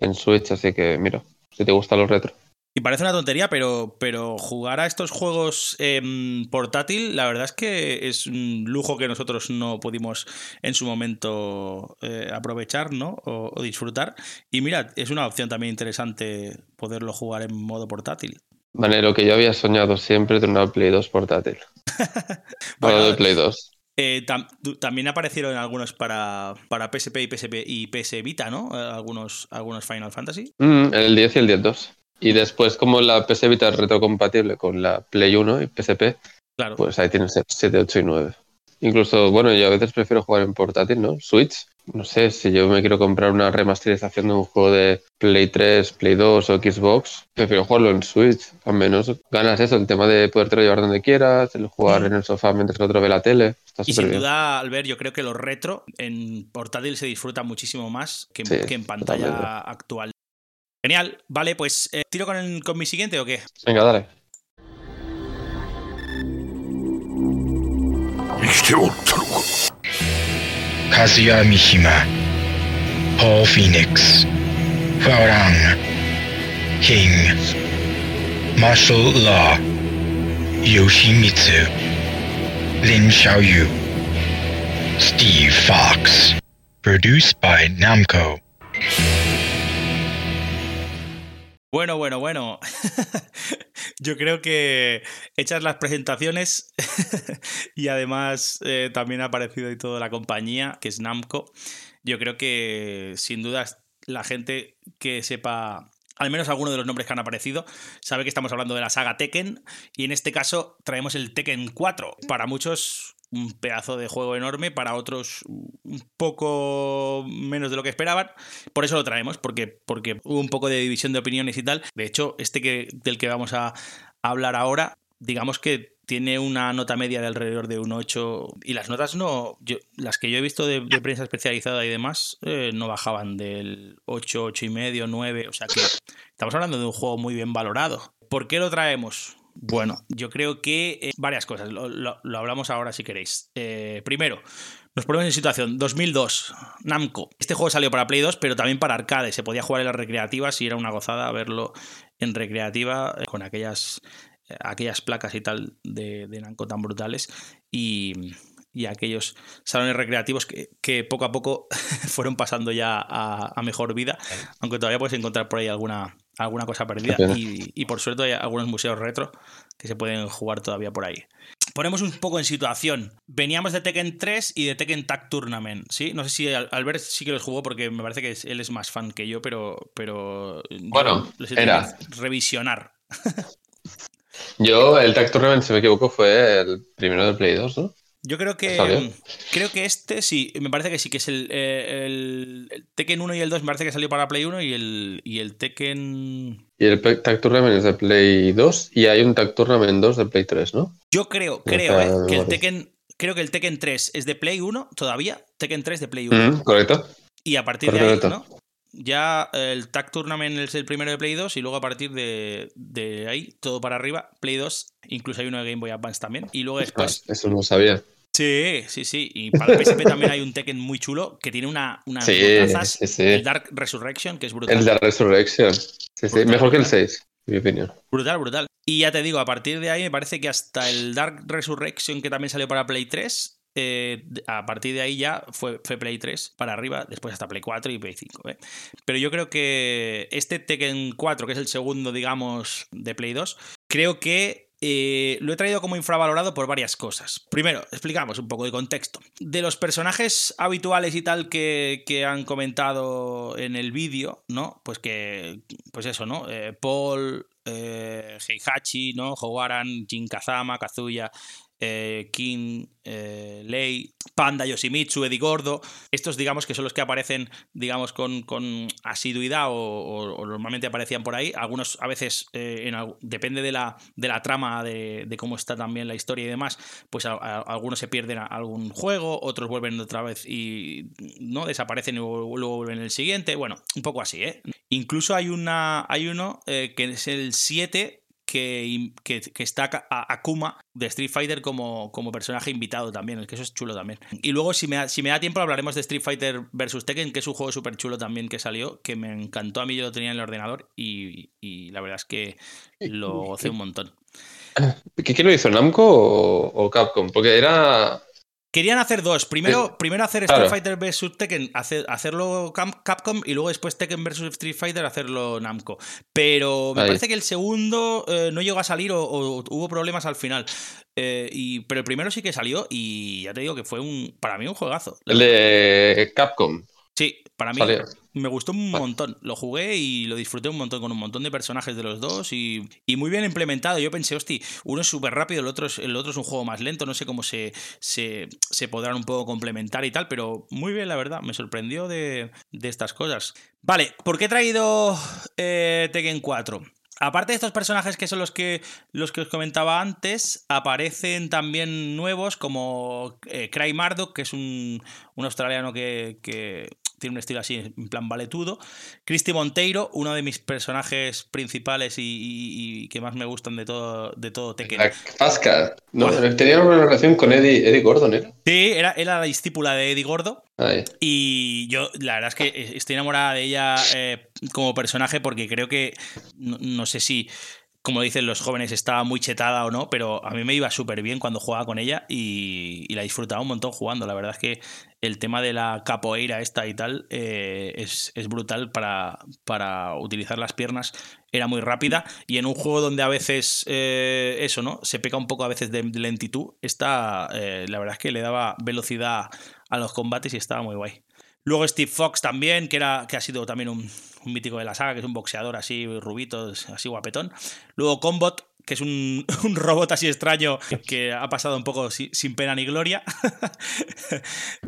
en Switch, así que mira, si te gustan los retro. Y parece una tontería, pero, pero jugar a estos juegos en portátil, la verdad es que es un lujo que nosotros no pudimos en su momento eh, aprovechar, ¿no? O, o disfrutar. Y mira, es una opción también interesante poderlo jugar en modo portátil. Vale, lo que yo había soñado siempre de una Play 2 portátil. [laughs] Bueno, Bueno, de Play 2. Eh, tam- también aparecieron algunos para, para PSP y PSP y PS Vita, ¿no? Eh, algunos, algunos Final Fantasy. Mm, el 10 y el 10-2. Y después, como la PS Vita es retrocompatible con la Play 1 y PSP, Claro. pues ahí tienes el 7, 8 y 9. Incluso, bueno, yo a veces prefiero jugar en portátil, ¿no? Switch. No sé, si yo me quiero comprar una remasterización de un juego de Play 3, Play 2 o Xbox, prefiero jugarlo en Switch. Al menos ganas eso, el tema de podértelo llevar donde quieras, el jugar Mm. en el sofá mientras el otro ve la tele. Está Y sin bien. duda, Albert, yo creo que los retro en portátil se disfruta muchísimo más que, en- Sí, que en pantalla totalmente. actual. Genial, vale, pues eh, ¿tiro con, el- con mi siguiente o qué? Venga, dale. 生き Kazuya Mishima, Paul Phoenix, Farang, King, Martial Law, Yoshimitsu, Lin Xiaoyu, Steve Fox. Produced by Namco. Bueno, bueno, bueno. [laughs] Yo creo que hechas las presentaciones [laughs] y además eh, también ha aparecido y toda la compañía, que es Namco, yo creo que sin duda la gente que sepa al menos alguno de los nombres que han aparecido sabe que estamos hablando de la saga Tekken y en este caso traemos el Tekken 4. Para muchos un pedazo de juego enorme, para otros un poco menos de lo que esperaban. Por eso lo traemos, porque, porque hubo un poco de división de opiniones y tal. De hecho, este que, del que vamos a hablar ahora, digamos que tiene una nota media de alrededor de un 8 y las notas no, las que yo he visto de, de prensa especializada y demás, eh, no bajaban del 8, 8 y medio, 9, o sea que estamos hablando de un juego muy bien valorado. ¿Por qué lo traemos? Bueno, yo creo que eh, varias cosas, lo, lo- lo hablamos ahora si queréis. Eh, primero, nos ponemos en situación, 2002, Namco. Este juego salió para Play 2, pero también para arcade. Se podía jugar en las recreativas y era una gozada verlo en recreativa eh, con aquellas, aquellas placas y tal de, de Namco tan brutales. Y, y aquellos salones recreativos que, que poco a poco [laughs] fueron pasando ya a, a mejor vida, aunque todavía puedes encontrar por ahí alguna, alguna cosa perdida. Y, y por suerte hay algunos museos retro que se pueden jugar todavía por ahí. Ponemos un poco en situación. Veníamos de Tekken 3 y de Tekken Tag Tournament, ¿sí? No sé si Al- Albert sí que los jugó porque me parece que él es más fan que yo, pero, pero Bueno, los he tenido era. revisionar. [laughs] Yo, el Tag Tournament, si me equivoco, fue el primero del Play 2, ¿no? Yo creo que creo que este sí, me parece que sí, que es el, eh, el- el Tekken 1 y el 2 me parece que salió para Play 1 y el, y el Tekken... Y el Tag Tournament es de Play 2 y hay un Tag Tournament 2 de Play 3, ¿no? Yo creo, creo, eh, que el. Tekken... Creo que el Tekken 3 es de Play 1 todavía, Tekken 3 de Play 1. Mm, correcto. Y a partir de ahí, Correcto. ¿no? ya el Tag Tournament es el primero de Play 2 y luego a partir de, de ahí, todo para arriba, Play 2, incluso hay uno de Game Boy Advance también. Y luego después... Ah, eso no sabía. Sí, sí, sí. Y para el PSP también hay un Tekken muy chulo que tiene una, unas Sí, botazas, sí, sí. el Dark Resurrection, que es brutal. El de Resurrection. Brutal, mejor que el brutal. 6, en mi opinión. Brutal, brutal. Y ya te digo, a partir de ahí me parece que hasta el Dark Resurrection, que también salió para Play 3, eh, a partir de ahí ya fue, fue Play 3 para arriba, después hasta Play 4 y Play 5. ¿eh? Pero yo creo que este Tekken 4, que es el segundo, digamos, de Play 2, creo que eh, lo he traído como infravalorado por varias cosas. Primero, explicamos un poco de contexto. De los personajes habituales y tal que, que han comentado en el vídeo, ¿no? Pues que, pues eso, ¿no? Eh, Paul, eh, Heihachi, ¿no? Hogaran, Jin Kazama, Kazuya, eh, King, eh, Lei, Panda, Yoshimitsu, Eddie Gordo. Estos, digamos, que son los que aparecen, digamos, con, con asiduidad o, normalmente aparecían por ahí. Algunos, a veces, eh, depende de la, de la trama, de, cómo está también la historia y demás, pues algunos se pierden a algún juego, otros vuelven otra vez y no desaparecen y luego vuelven en el siguiente. Bueno, un poco así, ¿eh? Incluso hay, una, hay uno eh, que es el 7 que, que, que está a Akuma de Street Fighter como, como personaje invitado también, es que eso es chulo también. Y luego, si me da, si me da tiempo, hablaremos de Street Fighter vs. Tekken, que es un juego súper chulo también que salió, que me encantó a mí, yo lo tenía en el ordenador y, y la verdad es que lo gocé un montón. ¿Qué, lo hizo? ¿Namco o, o Capcom? Porque era. Querían hacer dos. Primero, Eh, primero hacer claro. Street Fighter vs Tekken, hacer- hacerlo Capcom y luego después Tekken vs Street Fighter hacerlo Namco. Pero me Ahí. parece que el segundo eh, no llegó a salir o, o hubo problemas al final. Eh, y, pero el primero sí que salió y ya te digo que fue un para mí un juegazo. El de Capcom. Sí, para mí Salió. me gustó un montón. Lo jugué y lo disfruté un montón con un montón de personajes de los dos y, y muy bien implementado. Yo pensé, hostia, uno es súper rápido, el otro, es, el otro es un juego más lento. No sé cómo se, se, se podrán un poco complementar y tal, pero muy bien, la verdad. Me sorprendió de, de estas cosas. Vale, ¿por qué he traído eh, Tekken 4? Aparte de estos personajes que son los que, los que os comentaba antes, aparecen también nuevos como eh, Cry Marduk, que es un, un australiano que, que tiene un estilo así, en plan valetudo. Christy Monteiro, uno de mis personajes principales y, y- y que más me gustan de todo, de todo Tekken. Pascal. No, tenía una relación con Eddie, Eddie Gordon, ¿eh? Sí, era, era la discípula de Eddie Gordo. Ahí. Y yo, la verdad es que estoy enamorada de ella eh, como personaje porque creo que, no, no sé si, como dicen los jóvenes, estaba muy chetada o no, pero a mí me iba súper bien cuando jugaba con ella y, la disfrutaba un montón jugando. La verdad es que el tema de la capoeira esta y tal eh, es, es brutal para, para utilizar las piernas. Era muy rápida y en un juego donde a veces eh, eso, ¿no? Se peca un poco a veces de lentitud. Esta, eh, la verdad es que le daba velocidad a los combates y estaba muy guay. Luego Steve Fox también, que, era, que ha sido también un, un mítico de la saga, que es un boxeador así rubito, así guapetón. Luego Combot, que es un, [laughs] un robot así extraño que ha pasado un poco si- sin pena ni gloria. [laughs]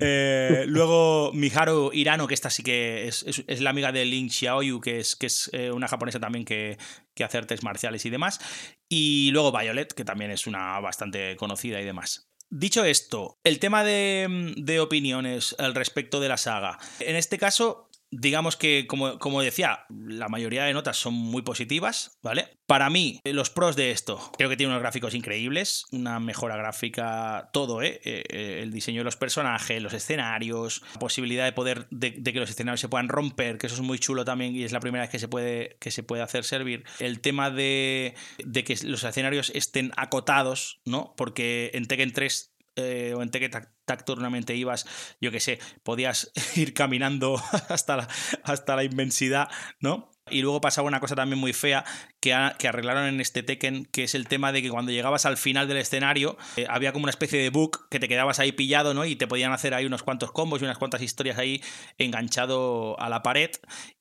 Eh, luego Miharu Hirano, que esta sí que es, es- es la amiga de Lin Xiaoyu, que es, que es eh, una japonesa también que, que hace artes marciales y demás. Y luego Violet, que también es una bastante conocida y demás. Dicho esto, el tema de, de opiniones al respecto de la saga. En este caso, digamos que, como, como decía, la mayoría de notas son muy positivas, ¿vale? Para mí, eh, los pros de esto, creo que tiene unos gráficos increíbles, una mejora gráfica, todo, ¿eh? Eh, eh, El diseño de los personajes, los escenarios, la posibilidad de poder, de, que los escenarios se puedan romper, que eso es muy chulo también y es la primera vez que se puede, que se puede hacer servir. El tema de, de que los escenarios estén acotados, ¿no? Porque en Tekken 3 eh, o en Tekken Tag, Tag Tournament te ibas, yo que sé, podías [laughs] ir caminando [laughs] hasta la, hasta la inmensidad, ¿no? Y luego pasaba una cosa también muy fea que, que arreglaron en este Tekken, que es el tema de que cuando llegabas al final del escenario eh, había como una especie de bug que te quedabas ahí pillado, ¿no? Y te podían hacer ahí unos cuantos combos y unas cuantas historias ahí enganchado a la pared.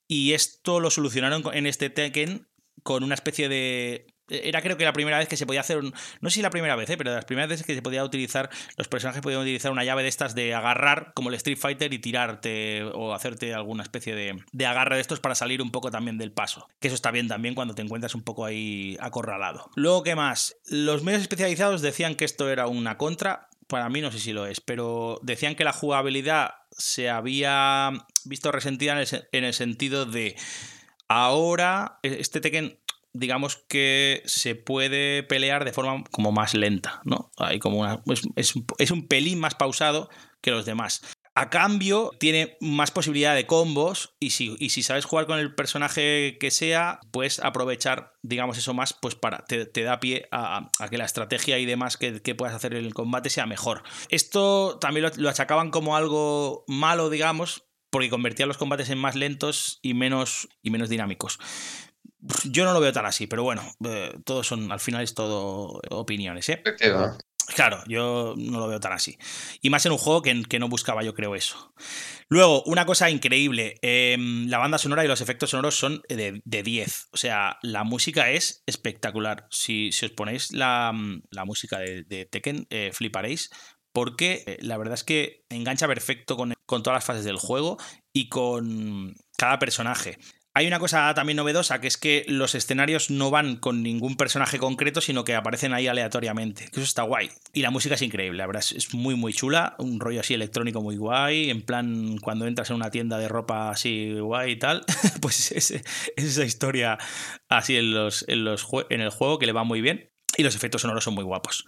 Y esto lo solucionaron en este Tekken con una especie de... Era creo que la primera vez que se podía hacer un... No sé si la primera vez, ¿eh? pero de las primeras veces que se podía utilizar... Los personajes podían utilizar una llave de estas de agarrar, como el Street Fighter, y tirarte o hacerte alguna especie de, de agarre de estos para salir un poco también del paso. Que eso está bien también cuando te encuentras un poco ahí acorralado. Luego, ¿qué más? Los medios especializados decían que esto era una contra. Para mí no sé si lo es, pero decían que la jugabilidad se había visto resentida en el, en el sentido de ahora e- este Tekken digamos que se puede pelear de forma como más lenta, ¿no? Hay como es, es un- pelín más pausado que los demás. A cambio, tiene más posibilidad de combos y si, y si sabes jugar con el personaje que sea, puedes aprovechar, digamos, eso más, pues para, te, da pie a, que la estrategia y demás que, que puedas hacer en el combate sea mejor. Esto también lo, lo achacaban como algo malo, digamos, porque convertía los combates en más lentos y menos, y menos dinámicos. Yo no lo veo tan así, pero bueno, eh, todos son, al final es todo opiniones, ¿eh? Claro, yo no lo veo tan así. Y más en un juego que, que no buscaba, yo creo, eso. Luego, una cosa increíble. eh, la banda sonora y los efectos sonoros son de, de 10. O sea, la música es espectacular. Si, si os ponéis la, la música de, de Tekken, eh, fliparéis. Porque eh, la verdad es que engancha perfecto con, con todas las fases del juego y con cada personaje. Hay una cosa también novedosa, que es que los escenarios no van con ningún personaje concreto, sino que aparecen ahí aleatoriamente. Eso está guay. Y la música es increíble, la verdad, es- muy, muy chula. Un rollo así electrónico muy guay. En plan, cuando entras en una tienda de ropa así guay y tal, [laughs] pues es, es esa historia así en, el juego que le va muy bien. Y los efectos sonoros son muy guapos.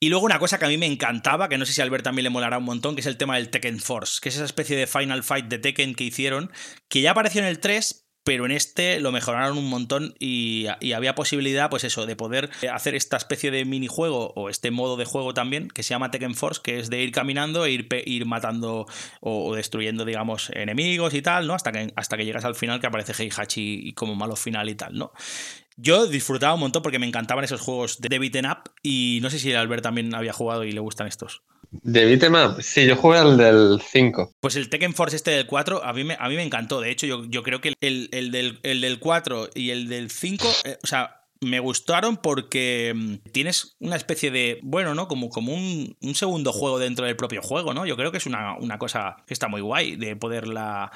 Y luego una cosa que a mí me encantaba, que no sé si Albert también le molará un montón, que es el tema del Tekken Force, que es esa especie de Final Fight de Tekken que hicieron, que ya apareció en el 3, pero en este lo mejoraron un montón y, y había posibilidad, pues eso, de poder hacer esta especie de minijuego o este modo de juego también, que se llama Tekken Force, que es de ir caminando e ir, ir matando o, o destruyendo, digamos, enemigos y tal, ¿no? Hasta que, hasta que llegas al final que aparece Heihachi y como malo final y tal, ¿no? Yo disfrutaba un montón porque me encantaban esos juegos de beaten up y no sé si Albert también había jugado y le gustan estos. De beat'em up, sí, yo jugué al del 5. Pues el Tekken Force este del 4 a mí me, a mí me encantó. De hecho, yo, yo creo que el, el del, el del 4 y el del 5, eh, o sea, me gustaron porque mm, tienes una especie de, bueno, ¿no? Como, como un, un segundo juego dentro del propio juego, ¿no? Yo creo que es una, una cosa que está muy guay de poderla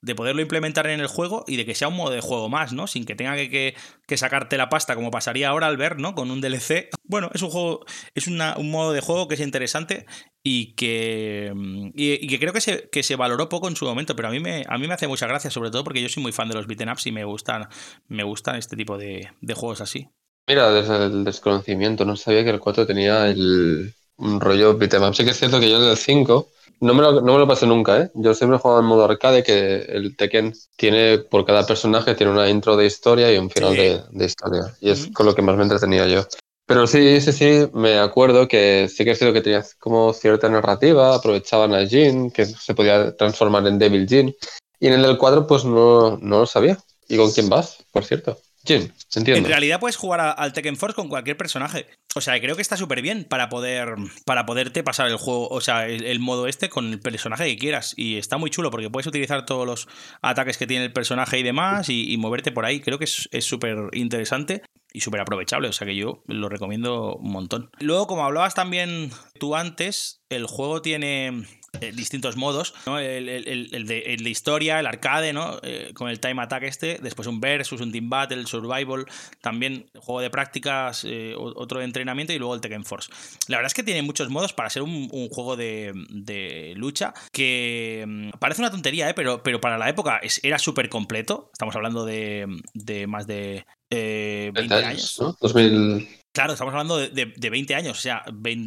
de poderlo implementar en el juego y de que sea un modo de juego más, ¿no? Sin que tenga que, que- que sacarte la pasta como pasaría ahora al ver, ¿no? Con un DLC. Bueno, es un juego, es una- un modo de juego que es interesante y que, mm, y, que creo que se, que se valoró poco en su momento, pero a mí, me, a mí me hace mucha gracia, sobre todo porque yo soy muy fan de los beaten ups y me gustan, me gustan este tipo de, de juegos así. Mira, desde el desconocimiento, no sabía que el 4 tenía el, un rollo beat'em up. Sí que es cierto que yo el del 5 no me, lo, no me lo pasé nunca, ¿eh? Yo siempre he jugado en modo arcade, que el Tekken tiene, por cada personaje, tiene una intro de historia y un final Sí. de, de historia. Y es con lo que más me entretenía yo. Pero sí, sí, sí, me acuerdo que sí que es cierto que tenía como cierta narrativa, aprovechaban a Jin, que se podía transformar en Devil Jin. Y en el del 4, pues no, no lo sabía. ¿Y con quién vas, por cierto? Jin, entiendo. En realidad puedes jugar al Tekken Force con cualquier personaje. O sea, creo que está súper bien para poder para poderte pasar el juego, o sea, el, modo este con el personaje que quieras. Y está muy chulo porque puedes utilizar todos los ataques que tiene el personaje y demás y, moverte por ahí. Creo que es súper interesante y súper aprovechable. O sea que yo lo recomiendo un montón. Luego, como hablabas también tú antes, el juego tiene eh, distintos modos, ¿no? El, el- el- el de, el de historia, el arcade, ¿no? Eh, con el time attack este, después un versus, un team battle, survival, también juego de prácticas, eh, otro de entrenamiento y luego el Tekken Force. La verdad es que tiene muchos modos para ser un, un juego de, de lucha que mm, parece una tontería, ¿eh? pero, pero para la época es- era súper completo. Estamos hablando de, de más de eh, 20 años. ¿no? 2000. Claro, estamos hablando de, de- de 20 años, o sea,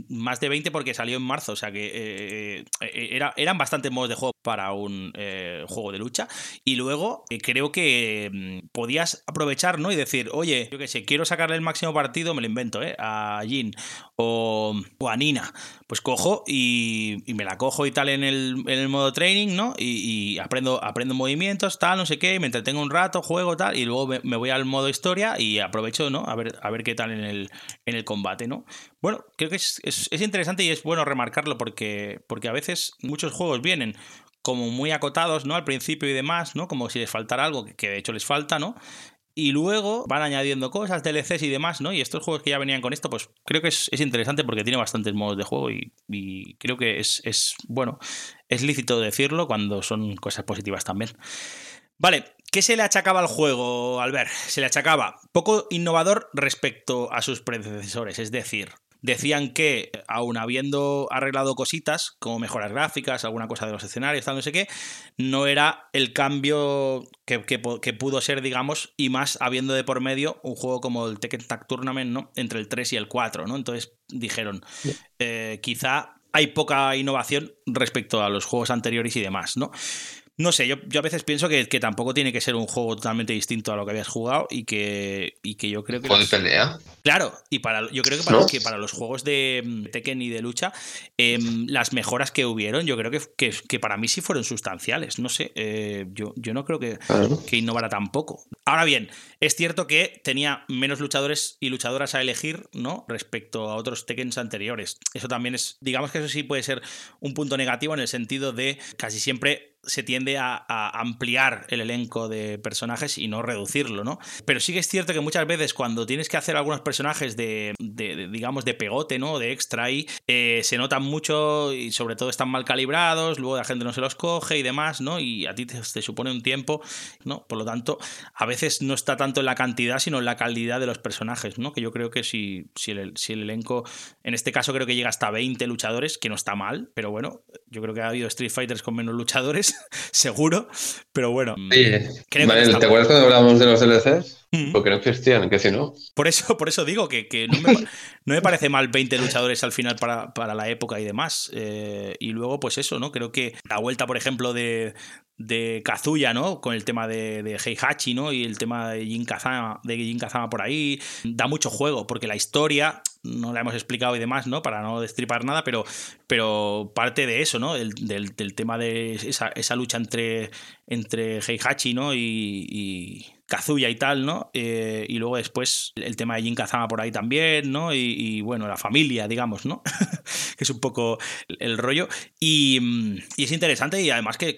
más de 20 porque salió en marzo, o sea que eh, eh, era, eran bastantes modos de juego para un eh, juego de lucha. Y luego creo que mm, podías aprovechar, ¿no? Y decir, oye, yo qué sé, quiero sacarle el máximo partido, me lo invento, ¿eh? A Jin o, o a Nina. Pues cojo y, y me la cojo y tal en el, en el modo training, ¿no? Y, y aprendo, aprendo movimientos, tal, no sé qué, me entretengo un rato, juego, tal, y luego me, me voy al modo historia y aprovecho, ¿no? A ver, a ver qué tal en el, en el combate, ¿no? Bueno, creo que es, es- es interesante y es bueno remarcarlo porque, porque a veces muchos juegos vienen como muy acotados, ¿no? Al principio y demás, ¿no? Como si les faltara algo, que, que de hecho les falta, ¿no? Y luego van añadiendo cosas, DLCs y demás, ¿no? Y estos juegos que ya venían con esto, pues creo que es, es interesante porque tiene bastantes modos de juego y, y creo que es, es, bueno, es lícito decirlo cuando son cosas positivas también. Vale, ¿qué se le achacaba al juego, Albert? Se le achacaba poco innovador respecto a sus predecesores, es decir, decían que, aun habiendo arreglado cositas, como mejoras gráficas, alguna cosa de los escenarios, tal, no sé qué, no era el cambio que, pudo ser, digamos, y más habiendo de por medio un juego como el Tekken Tag Tournament, ¿no? Entre el 3 y el 4, ¿no? Entonces dijeron, eh, quizá hay poca innovación respecto a los juegos anteriores y demás, ¿no? No sé, yo, yo a veces pienso que, que tampoco tiene que ser un juego totalmente distinto a lo que habías jugado y que, y que yo creo que... Juego de pelea. Claro, y para yo creo que para, ¿No? que para los juegos de mm, Tekken y de lucha, em, las mejoras que hubieron, yo creo que, que, que para mí sí fueron sustanciales. No sé, eh, yo, yo no creo que, Claro. que innovara tampoco. Ahora bien, es cierto que tenía menos luchadores y luchadoras a elegir, ¿no? Respecto a otros Tekkens anteriores. Eso también es, digamos que eso sí puede ser un punto negativo en el sentido de casi siempre se tiende a, ampliar el elenco de personajes y no reducirlo, ¿no? Pero sí que es cierto que muchas veces cuando tienes que hacer algunos personajes de, digamos, de pegote, ¿no? De extra ahí, eh, se notan mucho y sobre todo están mal calibrados, luego la gente no se los coge y demás, ¿no? Y a ti te, supone un tiempo, ¿no? Por lo tanto, a veces no está tanto en la cantidad, sino en la calidad de los personajes, ¿no? Que yo creo que si, si, el, si el elenco, en este caso creo que llega hasta 20 luchadores, que no está mal, pero bueno, yo creo que ha habido Street Fighters con menos luchadores, [laughs] seguro, pero bueno. Sí. Creo que Vale, está ¿Te acuerdas cuando hablábamos de los DLCs? Mm. Porque no existían, que si no. Por eso, por eso digo que, que no, me, [laughs] no me parece mal 20 luchadores al final para, para la época y demás. Eh, y luego, pues eso, ¿no? Creo que la vuelta, por ejemplo, de, de Kazuya, ¿no? Con el tema de, de Heihachi, ¿no? Y el tema de Jin Kazama, de Jin Kazama por ahí, da mucho juego, porque la historia no la hemos explicado y demás, ¿no? Para no destripar nada, pero, pero parte de eso, ¿no? Del, del- tema de esa, lucha entre, entre Heihachi, ¿no? Y Kazuya y tal, ¿no? Eh, y luego después el tema de Jin Kazama por ahí también, ¿no? Y, bueno, la familia, digamos, ¿no? [laughs] que es un poco el, rollo. Y, mm, es interesante y además que,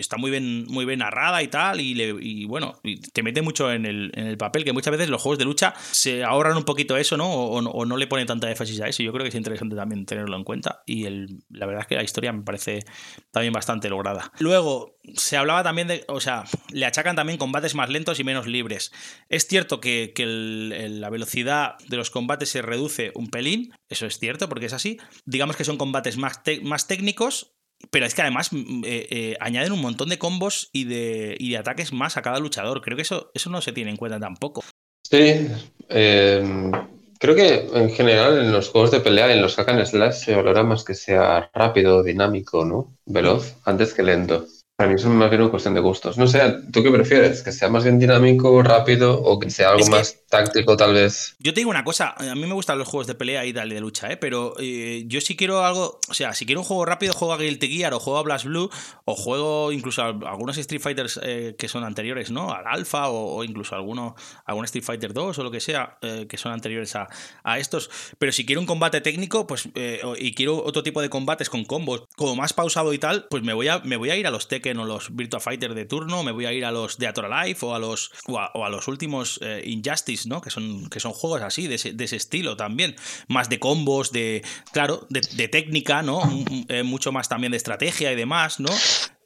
está muy bien, muy bien narrada y tal. Y, le- y bueno, te mete mucho en el, papel, que muchas veces los juegos de lucha se ahorran un poquito eso, ¿no? O, o o no le ponen tanta énfasis a eso. Yo creo que es interesante también tenerlo en cuenta. Y el, la verdad es que la historia me parece también bastante lograda. Luego, se hablaba también de, o sea, le achacan también combates más lentos y menos libres. Es cierto que, la velocidad de los combates se reduce un pelín, eso es cierto porque es así. Digamos que son combates más, técnicos. Pero es que además mm, eh, eh, añaden un montón de combos y de, ataques más a cada luchador. Creo que eso, eso no se tiene en cuenta tampoco. Sí, eh, creo que en general en los juegos de pelea, en los hack and slash, se valora más que sea rápido, dinámico, ¿no? Veloz, antes que lento. Para mí es más bien una cuestión de gustos. No sé, ¿tú qué prefieres? ¿Que sea más bien dinámico, rápido o que sea algo Es que- más táctico tal vez? Yo te digo una cosa, a mí me gustan los juegos de pelea y tal de lucha, ¿eh? pero eh, yo si quiero algo, o sea, si quiero un juego rápido, juego a Guilty Gear o juego a Blast Blue o juego incluso a algunos Street Fighters eh, que son anteriores, ¿no? Al Alpha o, o incluso alguno, algún Street Fighter 2 o lo que sea, eh, que son anteriores a, a estos. Pero si quiero un combate técnico, pues eh, y quiero otro tipo de combates con combos, como más pausado y tal, pues me voy a, me voy a ir a los Tekken o los Virtua Fighter de turno, me voy a ir a los or Alive o a los, o a, los últimos eh, Injustice, ¿no? Que son, que son juegos así, de ese, de ese estilo también. Más de combos, de, claro, de, de técnica, ¿no? Eh, mucho más también de estrategia y demás, ¿no?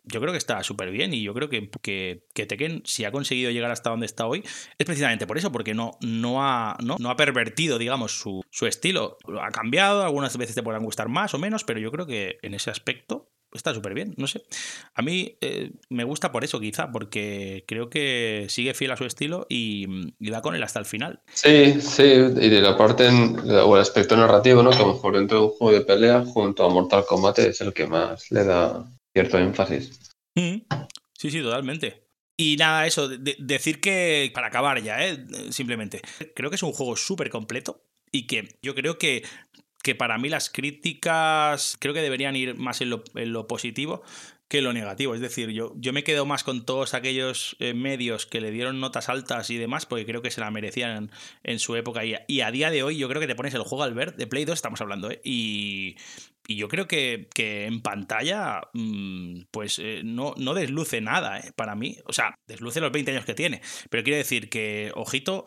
Yo creo que está súper bien y yo creo que, que, Tekken, si ha conseguido llegar hasta donde está hoy, es precisamente por eso, porque no, no, ha, no ha pervertido, digamos, su, su estilo. Ha cambiado, algunas veces te podrán gustar más o menos, pero yo creo que en ese aspecto está súper bien, no sé. A mí eh, me gusta por eso, quizá, porque creo que sigue fiel a su estilo y, y va con él hasta el final. Sí, sí, y de la parte en- o el aspecto narrativo, ¿no? Que a lo mejor dentro de un juego de pelea junto a Mortal Kombat es el que más le da cierto énfasis. Mm. Sí, sí, totalmente. Y nada, eso, de- de- decir que, para acabar ya, ¿eh? simplemente, creo que es un juego súper completo y que yo creo que, que para mí las críticas creo que deberían ir más en lo, positivo que lo negativo. Es decir, yo, yo me quedo más con todos aquellos eh, medios que le dieron notas altas y demás, porque creo que se la merecían en, su época. Y a, a día de hoy yo creo que te pones el juego al ver, de Play 2 estamos hablando, ¿eh? Y, y yo creo que, que en pantalla, mm, pues eh, no, no desluce nada, para mí. O sea, desluce los 20 años que tiene. Pero quiero decir que, ojito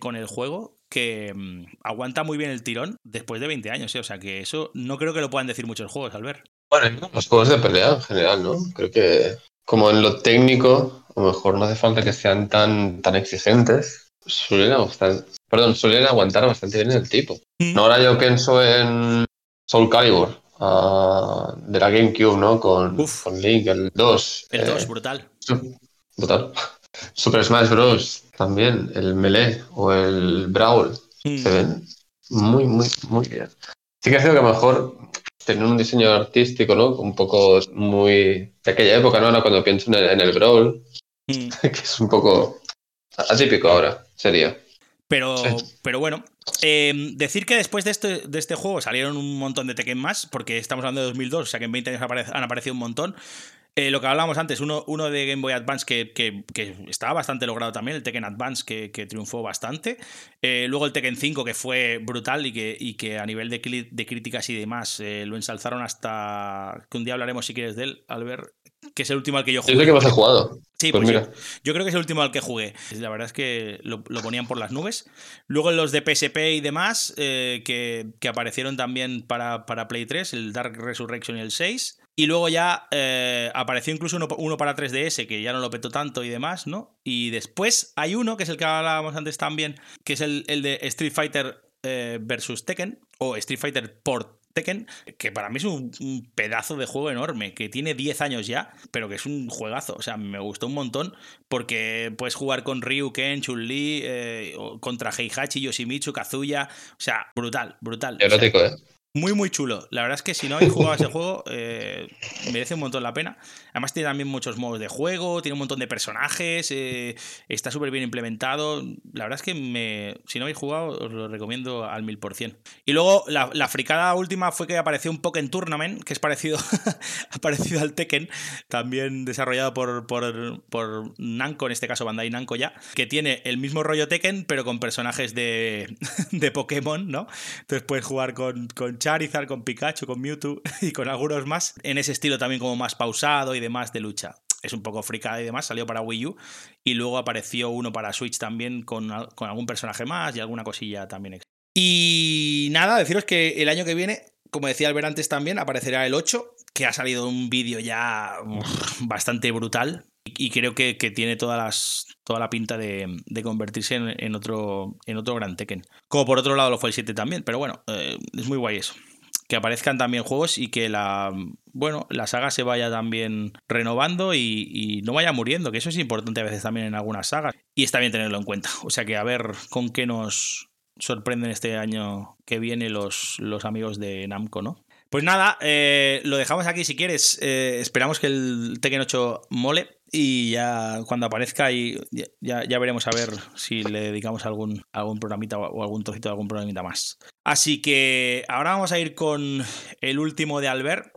con el juego, que mm, aguanta muy bien el tirón después de 20 años. ¿eh? O sea, que eso no creo que lo puedan decir muchos juegos, al ver. Bueno, los juegos de pelea en general, ¿no? Creo que como en lo técnico, a lo mejor no hace falta que sean tan, tan exigentes. Suelen gustar, perdón, solían aguantar bastante bien el tipo. Mm. No, ahora yo pienso en Soul Calibur, ah, de la GameCube, ¿no? Con, Uf. con Link, el 2. El eh, 2, brutal. su- Brutal. [laughs] Super Smash Bros. También, el Melee o el Brawl. Mm. Se ven muy, muy, muy bien. Sí que ha sido que a lo mejor tener un diseño artístico, ¿no? Un poco muy de aquella época, ¿no? Ahora cuando pienso en el, en el Brawl, Mm. [laughs] que es un poco atípico ahora, sería. Pero, pero bueno, eh, decir que después de este, de este juego salieron un montón de Tekken más, porque estamos hablando de 2002, o sea que en 20 años han aparecido un montón. Eh, lo que hablábamos antes, uno, uno de Game Boy Advance que, que- que estaba bastante logrado también, el Tekken Advance que, que triunfó bastante. Eh, luego el Tekken 5 que fue brutal y que, y que a nivel de, críticas y demás eh, lo ensalzaron hasta que un día hablaremos si quieres de él, Albert, que es el último al que yo jugué. sé que más he jugado. Sí, Pues pues, mira. yo, yo creo que es el último al que jugué. La verdad es que lo, lo ponían por las nubes. Luego los de PSP y demás, que, que aparecieron también para, para Play 3, el Dark Resurrection y el 6. Y luego ya eh, apareció incluso uno, uno para 3DS, que ya no lo petó tanto y demás, ¿no? Y después hay uno, que es el que hablábamos antes también, que es el, el de Street Fighter eh, versus Tekken, o Street Fighter por Tekken, que para mí es un, pedazo de juego enorme, que tiene 10 años ya, pero que es un juegazo. O sea, me gustó un montón porque puedes jugar con Ryu, Ken, Chun-Li, eh, contra Heihachi, Yoshimitsu, Kazuya. O sea, brutal, brutal. Erótico, ¿eh? Muy, muy chulo. La verdad es que si no habéis jugado ese juego, eh, merece un montón la pena. Además, tiene también muchos modos de juego, tiene un montón de personajes, eh, está súper bien implementado. La verdad es que me, si no habéis jugado, os lo recomiendo al mil por cien. Y luego, la, la fricada última fue que apareció un Pokémon Tournament, que es parecido, [laughs] al Tekken, también desarrollado por, por, por Namco, en este caso Bandai Namco ya, que tiene el mismo rollo Tekken, pero con personajes de, [laughs] de Pokémon, ¿no? Entonces puedes jugar con, con Charizard, con Pikachu, con Mewtwo [laughs] y con algunos más, en ese estilo también como más pausado y demás de lucha. Es un poco fricada y demás, salió para Wii U y luego apareció uno para Switch también con, con algún personaje más y alguna cosilla también. Y nada, deciros que el año que viene, como decía Albert antes también, aparecerá el 8, que ha salido un vídeo ya bastante brutal y creo que, que tiene todas las, toda la pinta de, de convertirse en, en otro, en otro gran Tekken. Como por otro lado lo fue el 7 también, pero bueno, eh, es muy guay eso. Que aparezcan también juegos y que la, bueno, la saga se vaya también renovando y, y no vaya muriendo, que eso es importante a veces también en algunas sagas. Y está bien tenerlo en cuenta. O sea que a ver con qué nos sorprenden este año que viene los, los amigos de Namco, ¿no? Pues nada, eh, lo dejamos aquí si quieres. Eh, esperamos que el Tekken 8 mole y ya cuando aparezca y ya- ya, veremos a ver si le dedicamos algún, algún programita o algún trocito de algún programita más. Así que ahora vamos a ir con el último de Albert.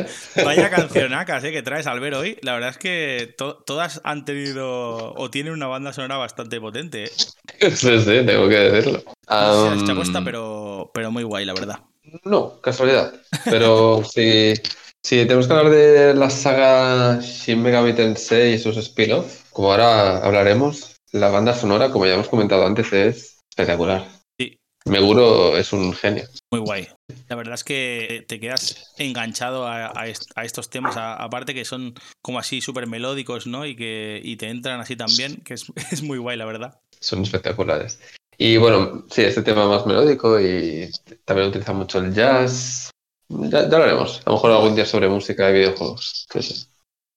¿Eh? Vaya cancionacas eh, que traes Albert hoy. La verdad es que to- todas han tenido o tienen una banda sonora bastante potente. eh. [laughs] Sí, sí, tengo que decirlo. No Am, chapuesta, pero, pero muy guay, la verdad. No, casualidad. Pero [laughs] si, si tenemos que hablar de la saga Shin Megami Tensei y sus spin-off, como ahora hablaremos, la banda sonora, como ya hemos comentado antes, es espectacular. Meguro es un genio. Muy guay. La verdad es que te quedas enganchado a, a est- a estos temas, aparte que son como así súper melódicos, ¿no? Y que y te entran así también, que es, [laughs] es muy guay, la verdad. Son espectaculares. Y bueno, sí, este tema más melódico y también utiliza mucho el jazz. Ya, ya lo haremos. A lo mejor algún día sobre música de videojuegos.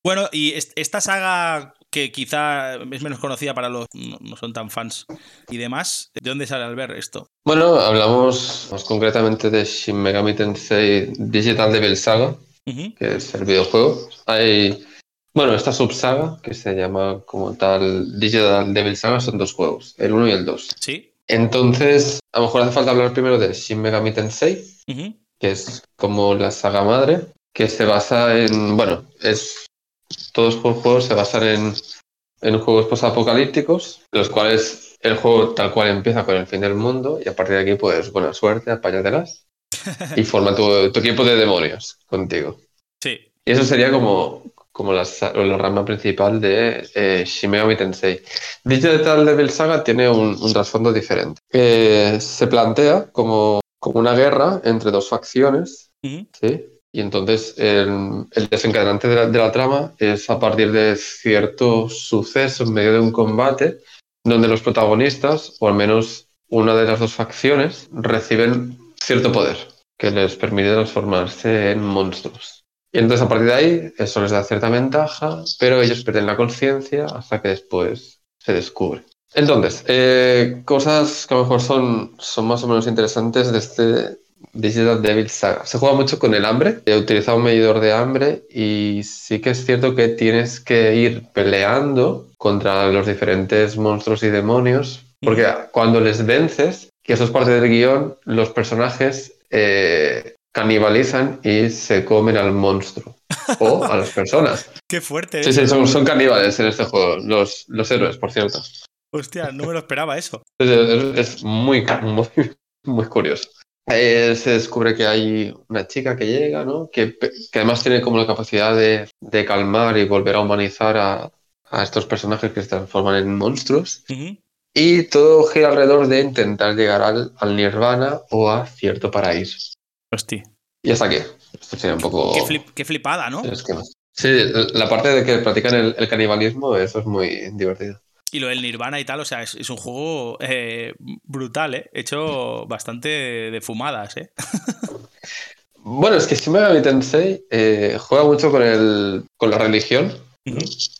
Bueno, y est- esta saga que quizá es menos conocida para los no, no son tan fans y demás, ¿de dónde sale al ver esto? Bueno, hablamos más concretamente de Shin Megami Tensei Digital Devil Saga, que es el videojuego. Hay, bueno, esta subsaga, que se llama como tal Digital Devil Saga, son dos juegos, el 1 y el 2. Sí, Entonces, a lo mejor hace falta hablar primero de Shin Megami Tensei, que es como la saga madre, que se basa en, bueno, es todos los juegos se basan en, en juegos posapocalípticos, los cuales el juego tal cual empieza con el fin del mundo y a partir de aquí pues buena suerte, apáñatelas [laughs] y forma tu, tu equipo de demonios contigo. Sí. Y eso sería como, como la, la rama principal de eh, Shin Megami Tensei. Digital Devil Saga tiene un, un trasfondo diferente. Eh, se plantea como, como una guerra entre dos facciones. ¿sí? Y entonces el, desencadenante de la, trama es a partir de cierto suceso en medio de un combate donde los protagonistas, o al menos una de las dos facciones, reciben cierto poder que les permite transformarse en monstruos. Y entonces a partir de ahí eso les da cierta ventaja, pero ellos pierden la conciencia hasta que después se descubre. Entonces, eh, cosas que a lo mejor son, son más o menos interesantes de este Digital Devil Saga. Se juega mucho con el hambre, he utilizado un medidor de hambre y sí que es cierto que tienes que ir peleando contra los diferentes monstruos y demonios, porque cuando les vences, que eso es parte del guion, los personajes eh, canibalizan y se comen al monstruo o a las personas. [laughs] Qué fuerte. Sí, ¿eh? sí, son, son caníbales en este juego, los, los héroes, por cierto. Hostia, no me lo esperaba eso. Es, es- es muy, muy, muy curioso. Eh, se descubre que hay una chica que llega, ¿no? Que, que además tiene como la capacidad de, de calmar y volver a humanizar a, a estos personajes que se transforman en monstruos. Ujú. Y todo gira alrededor de intentar llegar al, al nirvana o a cierto paraíso. Hostia. Y hasta aquí. Esto sería un poco Qué, flip- qué flipada, ¿no? Sí, la parte de que practican el, el canibalismo, eso es muy divertido. Y lo del Nirvana y tal, o sea, es, es un juego eh, brutal, ¿eh? Hecho bastante de fumadas, ¿eh? [laughs] Bueno, es que Shin Megami Tensei eh, juega mucho con, el, con la religión,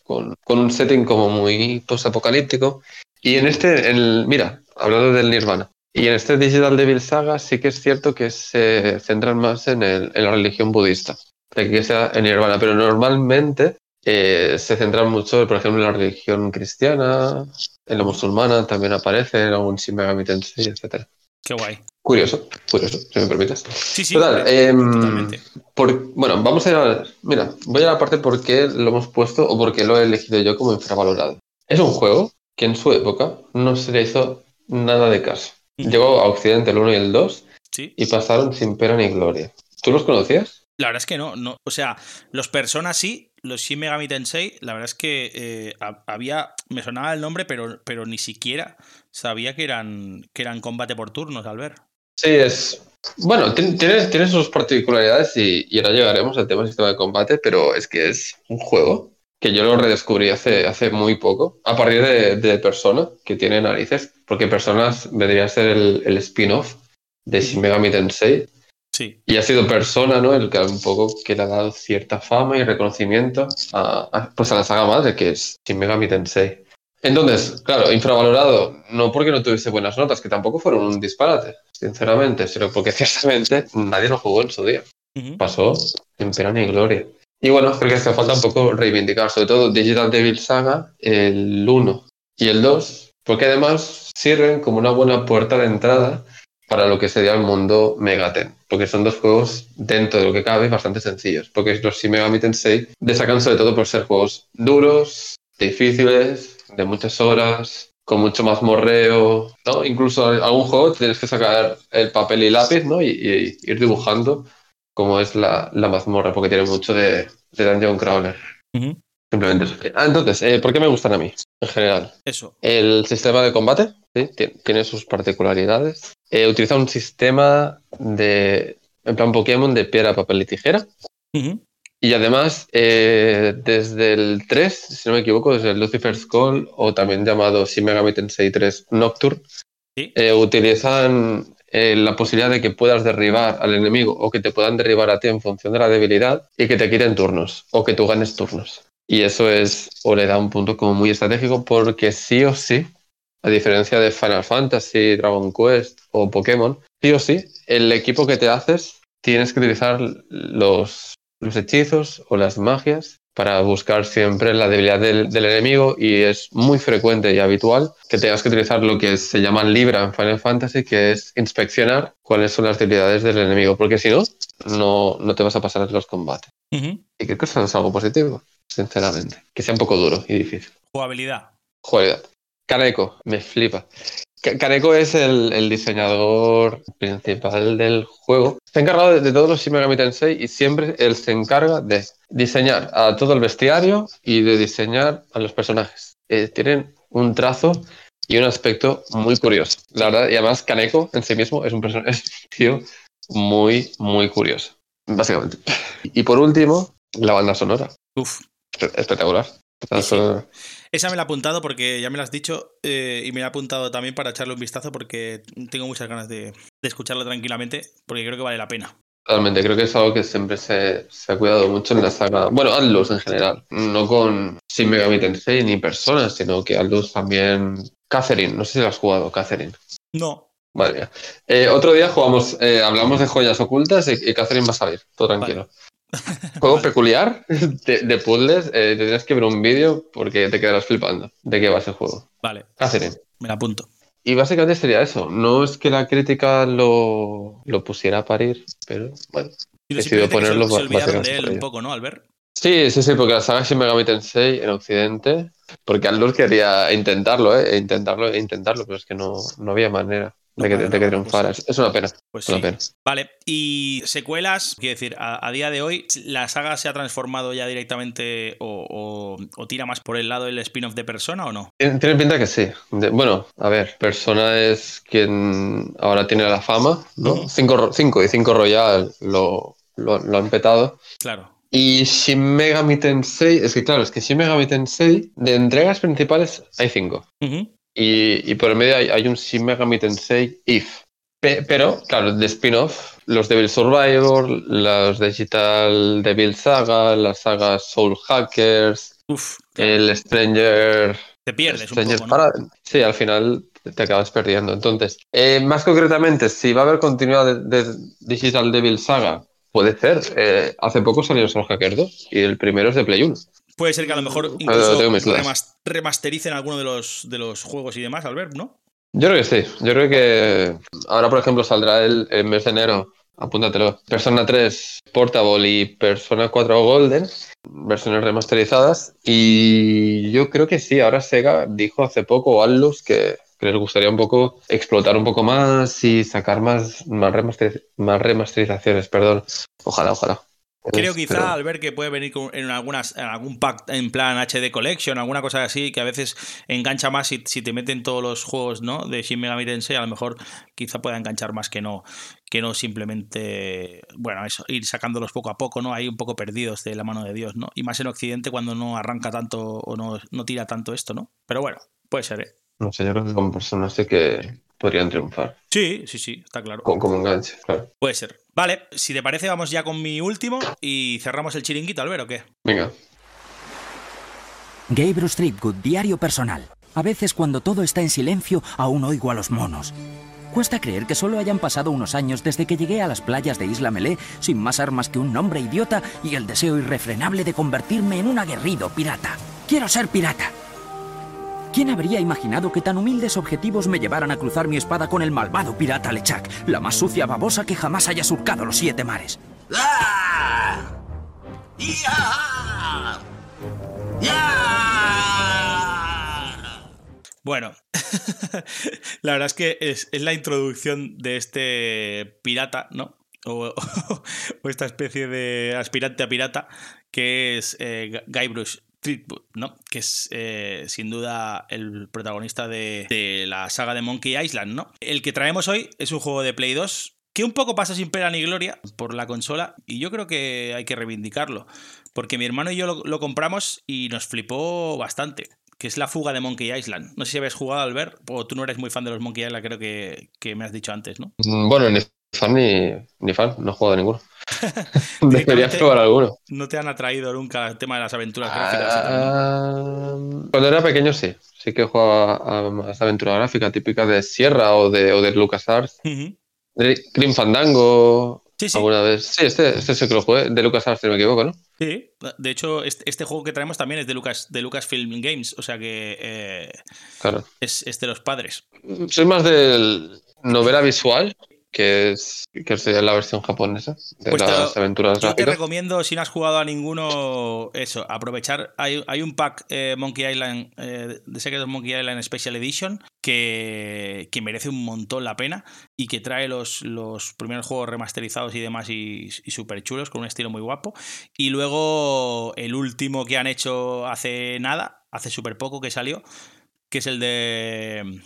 con, con un setting como muy post-apocalíptico. Y en este, en el- mira, hablando del Nirvana, y en este Digital Devil Saga sí que es cierto que se centran más en, el- en la religión budista, de que sea en Nirvana, pero normalmente eh, se centran mucho, por ejemplo, en la religión cristiana, en la musulmana también aparece, en algún Shin Megami Tensei, etc. Qué guay. Curioso, curioso, si me permites. Sí, sí. Total, eh, totalmente. por- bueno, vamos a ir a. Mira, voy a la parte por qué lo hemos puesto o por qué lo he elegido yo como infravalorado. Es un juego que en su época no se le hizo nada de caso. Ujú. Llegó a Occidente el 1 y el 2 Sí. y pasaron sin pena ni gloria. ¿Tú los conocías? La verdad es que no, no. O sea, los personas sí, los Shin Megami Tensei, la verdad es que eh, ha- había. Me sonaba el nombre, pero, pero ni siquiera sabía que eran, que eran combate por turnos, al ver. Sí, es. Bueno, tien- tiene, tiene sus particularidades y, y ahora llegaremos al tema del sistema de combate, pero es que es un juego que yo lo redescubrí hace, hace muy poco, a partir de, de Persona, que tiene narices, porque Personas vendría a ser el, el spin-off de Shin Megami Tensei, Sí. y ha sido Persona, ¿no? El que un poco que le ha dado cierta fama y reconocimiento a, a- pues a la saga madre, que es Shin Megami Tensei. Entonces, claro, infravalorado, no porque no tuviese buenas notas, que tampoco fueron un disparate, sinceramente, sino porque [laughs] ciertamente nadie lo jugó en su día. Ujú. Pasó sin pena ni gloria. Y bueno, creo que hace falta un poco reivindicar, sobre todo Digital Devil Saga, el 1 y el 2, porque además sirven como una buena puerta de entrada para lo que sería el mundo Megaten, porque son dos juegos dentro de lo que cabe bastante sencillos, porque los Shin Megami Tensei destacan sobre todo por ser juegos duros, difíciles, de muchas horas, con mucho más morreo, ¿no? Incluso algún juego tienes que sacar el papel y lápiz, ¿no? Y, y ir dibujando como es la, la mazmorra, porque tiene mucho de, de Dungeon Crawler. Simplemente eso. Ah, entonces, eh, ¿por qué me gustan a mí, en general? Eso. El sistema de combate ¿sí? Tien- tiene sus particularidades. Eh, utiliza un sistema de, en plan Pokémon, de piedra, papel y tijera. Y además, eh, desde el 3, si no me equivoco, desde el Lucifer's Call, o también llamado Shin Megami Tensei 3 Nocturne, Sí. eh, utilizan eh, la posibilidad de que puedas derribar al enemigo o que te puedan derribar a ti en función de la debilidad y que te quiten turnos o que tú ganes turnos. Y eso es, o le da un punto como muy estratégico porque sí o sí, a diferencia de Final Fantasy, Dragon Quest o Pokémon, sí o sí, el equipo que te haces tienes que utilizar los, los hechizos o las magias para buscar siempre la debilidad del, del enemigo y es muy frecuente y habitual que tengas que utilizar lo que se llama Libra en Final Fantasy, que es inspeccionar cuáles son las debilidades del enemigo, porque si no, no, no te vas a pasar los combates. Y creo que eso es algo positivo, sinceramente. Que sea un poco duro y difícil. Jugabilidad. Jugabilidad. Kaneko, me flipa. Kaneko es el, el diseñador principal del juego. Está encargado de, de todos los Shin Megami Tensei y siempre él se encarga de diseñar a todo el bestiario y de diseñar a los personajes. Eh, tienen un trazo y un aspecto muy curioso. La verdad, y además Kaneko en sí mismo es un, person- [laughs] es un tío muy, muy curioso. Básicamente. Y por último, la banda sonora. Uf. Espe- Espectacular. La sonora. Esa me la he apuntado porque ya me la has dicho eh, y me la he apuntado también para echarle un vistazo porque tengo muchas ganas de, de escucharlo tranquilamente porque creo que vale la pena. Totalmente, creo que es algo que siempre se, se ha cuidado mucho en la saga. Bueno, Atlus en general, no con Shin Megami Tensei ni personas, sino que Atlus también. Catherine, no sé si lo has jugado, Catherine. No. Vale. Eh, otro día jugamos, eh, hablamos de joyas ocultas y, y Catherine va a salir, todo tranquilo. Juego peculiar de, de puzzles, eh, te tienes que ver un vídeo porque te quedarás flipando de qué va ese juego. Vale, Catherine. me la apunto. Y básicamente sería eso. No es que la crítica lo, lo pusiera a parir, pero bueno. Y Decidió se- ponerlo se, olvidaron de él un poco, ¿no, Albert? Sí, sí, sí, porque la saga Shin Megami Tensei en Occidente, porque Atlus quería intentarlo, ¿eh? E intentarlo, e intentarlo, pero es que no, no había manera de que, No, de que no, triunfara. pues Es- una pena, Pues es una sí. pena. Vale, y secuelas, quiero decir, a, a día de hoy, ¿la saga se ha transformado ya directamente o, o- o tira más por el lado del spin-off de persona o no? Tiene, tiene pinta que sí. De- bueno, a ver, Persona es quien ahora tiene la fama, ¿no? Ujú. Cinco, cinco y cinco Royal lo, lo, lo han petado. Claro. Y Shin Megami Tensei, es que claro, es que Shin Megami Tensei, de entregas principales hay cinco. Ujú. Y, y por el medio hay, hay un Shin Megami Tensei If. Pe- pero, claro, de spin-off, los Devil Survivor, los Digital Devil Saga, las sagas Soul Hackers, Uf, el Stranger. te pierdes un Stranger poco, ¿no? Para- Sí, al final te acabas perdiendo. Entonces, eh, más concretamente, si va a haber continuidad de, de Digital Devil Saga, puede ser. Eh, hace poco salió Soul Hacker 2 y el primero es de Play 1. Puede ser que a lo mejor incluso remas- remastericen alguno de los, de los juegos y demás, Albert, ¿no? Yo creo que sí. Yo creo que ahora, por ejemplo, saldrá el, el mes de enero. Apúntatelo. Persona 3 Portable y Persona 4 Golden, versiones remasterizadas. Y yo creo que sí. Ahora Sega dijo hace poco, o Atlus, que, que les gustaría un poco explotar un poco más y sacar más, más, remasteriz- más remasterizaciones. Perdón. Ojalá, ojalá. Creo Pero- quizá Albert que puede venir con- en, algunas, en algún pack en plan HD Collection, alguna cosa así, que a veces engancha más si, si te meten todos los juegos ¿no? de Shin Megami Tensei, a lo mejor quizá pueda enganchar más que no, que no simplemente, bueno, eso, ir sacándolos poco a poco, ¿no? Ahí un poco perdidos de la mano de Dios, ¿no? Y más en Occidente cuando no arranca tanto o no, no tira tanto esto, ¿no? Pero bueno, puede ser, ¿eh? No sé, yo creo que con personas sí que podrían triunfar. Sí, sí, sí, está claro. Como, como enganche, claro. Puede ser. Vale, si te parece, vamos ya con mi último y cerramos el chiringuito, Albert, ¿o qué? Venga. Gabriel Streetwood, diario personal. A veces cuando todo está en silencio, aún oigo a los monos. Cuesta creer que solo hayan pasado unos años desde que llegué a las playas de Isla Melé sin más armas que un nombre idiota y el deseo irrefrenable de convertirme en un aguerrido pirata. Quiero ser pirata. ¿Quién habría imaginado que tan humildes objetivos me llevaran a cruzar mi espada con el malvado pirata Lechak, la más sucia babosa que jamás haya surcado los siete mares? Bueno, [laughs] la verdad es que es, es la introducción de este pirata, ¿no? O, [laughs] o esta especie de aspirante a pirata que es eh, Guybrush ¿no? Que es eh, sin duda el protagonista de, la saga de Monkey Island, ¿no? El que traemos hoy es un juego de Play 2 que un poco pasa sin pena ni gloria por la consola y yo creo que hay que reivindicarlo porque mi hermano y yo lo, compramos y nos flipó bastante que es la fuga de Monkey Island. No sé si habéis jugado al ver, o tú no eres muy fan de los Monkey Island, creo que, que me has dicho antes, ¿no? Mm, Bueno, ni fan ni, fan, no he jugado ninguno. [laughs] Debería Directamente- probar alguno. ¿No te han atraído nunca el tema de las aventuras gráficas? y tal, no? Ah, cuando era pequeño sí, sí que jugaba a más aventura gráfica típica de Sierra o de, o de LucasArts. De Grim Fandango, Sí, sí. alguna vez. Sí, este, este sí que lo jugué, de LucasArts, si no me equivoco, ¿no? Sí, de hecho, este, este juego que traemos también es de Lucas de Lucasfilm Games, o sea que eh, Claro. es, es de los padres. Soy más del novela visual, que es que sería la versión japonesa de Pues te las lo- aventuras Yo te recomiendo, si no has jugado a ninguno, eso, aprovechar. Hay, hay un pack eh, Monkey Island, eh, de Secret of Monkey Island Special Edition, que, que merece un montón la pena y que trae los, los primeros juegos remasterizados y demás y, y súper chulos, con un estilo muy guapo. Y luego el último que han hecho hace nada, hace súper poco que salió, que es el de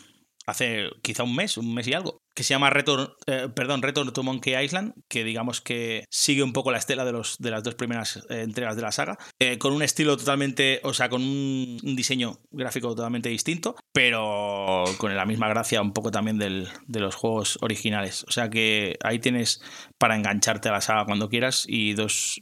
hace quizá un mes, un mes y algo, que se llama Return, eh, perdón, Return to Monkey Island, que digamos que sigue un poco la estela de, los, de las dos primeras eh, entregas de la saga, eh, con un estilo totalmente, o sea, con un, un diseño gráfico totalmente distinto, pero con la misma gracia un poco también del- de los juegos originales. O sea que ahí tienes para engancharte a la saga cuando quieras y dos...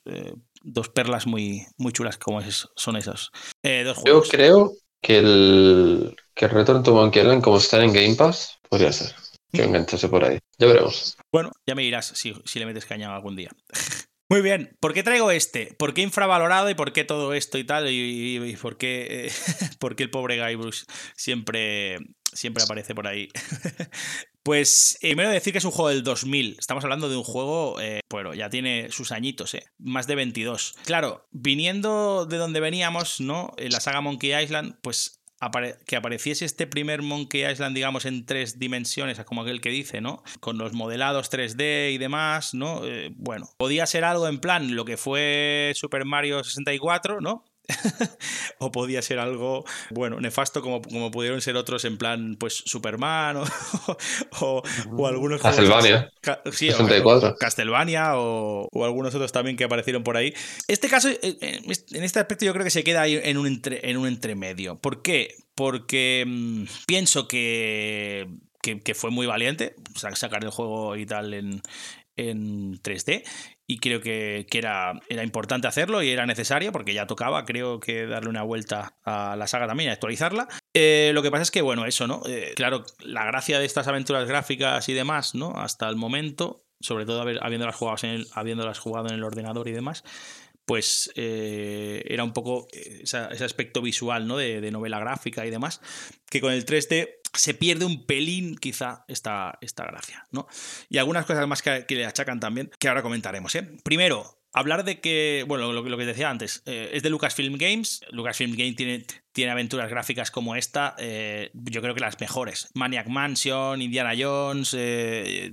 Dos perlas muy, muy chulas como es- son esos eh, dos Yo juegos. creo que el, que el Return to Monkey Island, como está en Game Pass, podría ser. Que enganchase por ahí. Ya veremos. Bueno, ya me dirás si, si le metes caña algún día. [laughs] Muy bien, ¿por qué traigo este? ¿Por qué infravalorado y por qué todo esto y tal? ¿Y, y- y por, qué, eh, [laughs] por qué el pobre Guybrush siempre, siempre aparece por ahí? [laughs] Pues eh, primero decir que es un juego del 2000. Estamos hablando de un juego, eh, bueno, ya tiene sus añitos, ¿eh? Más de 22. Claro, viniendo de donde veníamos, ¿no? En la saga Monkey Island, pues que apareciese este primer Monkey Island, digamos, en tres dimensiones, como aquel que dice, ¿no? Con los modelados 3D y demás, ¿no? Eh, bueno, podía ser algo en plan lo que fue Super Mario 64, ¿no? [laughs] o podía ser algo, bueno, nefasto como, como pudieron ser otros en plan, pues, Superman o, [laughs] o, o algunos Castlevania. Ca- sí, o- 64. o Castlevania o, o algunos otros también que aparecieron por ahí. Este caso, eh, eh, en este aspecto yo creo que se queda ahí en un, entre, en un entremedio. ¿Por qué? Porque mm, pienso que, que, que fue muy valiente sa- sacar el juego y tal en, en 3D y creo que, que era, era importante hacerlo y era necesario porque ya tocaba, creo que darle una vuelta a la saga también actualizarla. Eh, lo que pasa es que, bueno, eso, ¿no? Eh, claro, la gracia de estas aventuras gráficas y demás, ¿no? Hasta el momento, sobre todo habiéndolas, jugado en habiéndolas jugado en el ordenador y demás, pues eh, era un poco esa- ese aspecto visual, ¿no? De, de novela gráfica y demás, que con el 3D se pierde un pelín quizá esta, esta gracia, ¿no? Y algunas cosas más que, que le achacan también, que ahora comentaremos, ¿eh? Primero, hablar de que, bueno, lo, lo que decía antes, eh, es de Lucasfilm Games. Lucasfilm Games tiene, tiene aventuras gráficas como esta, eh, yo creo que las mejores. Maniac Mansion, Indiana Jones, eh,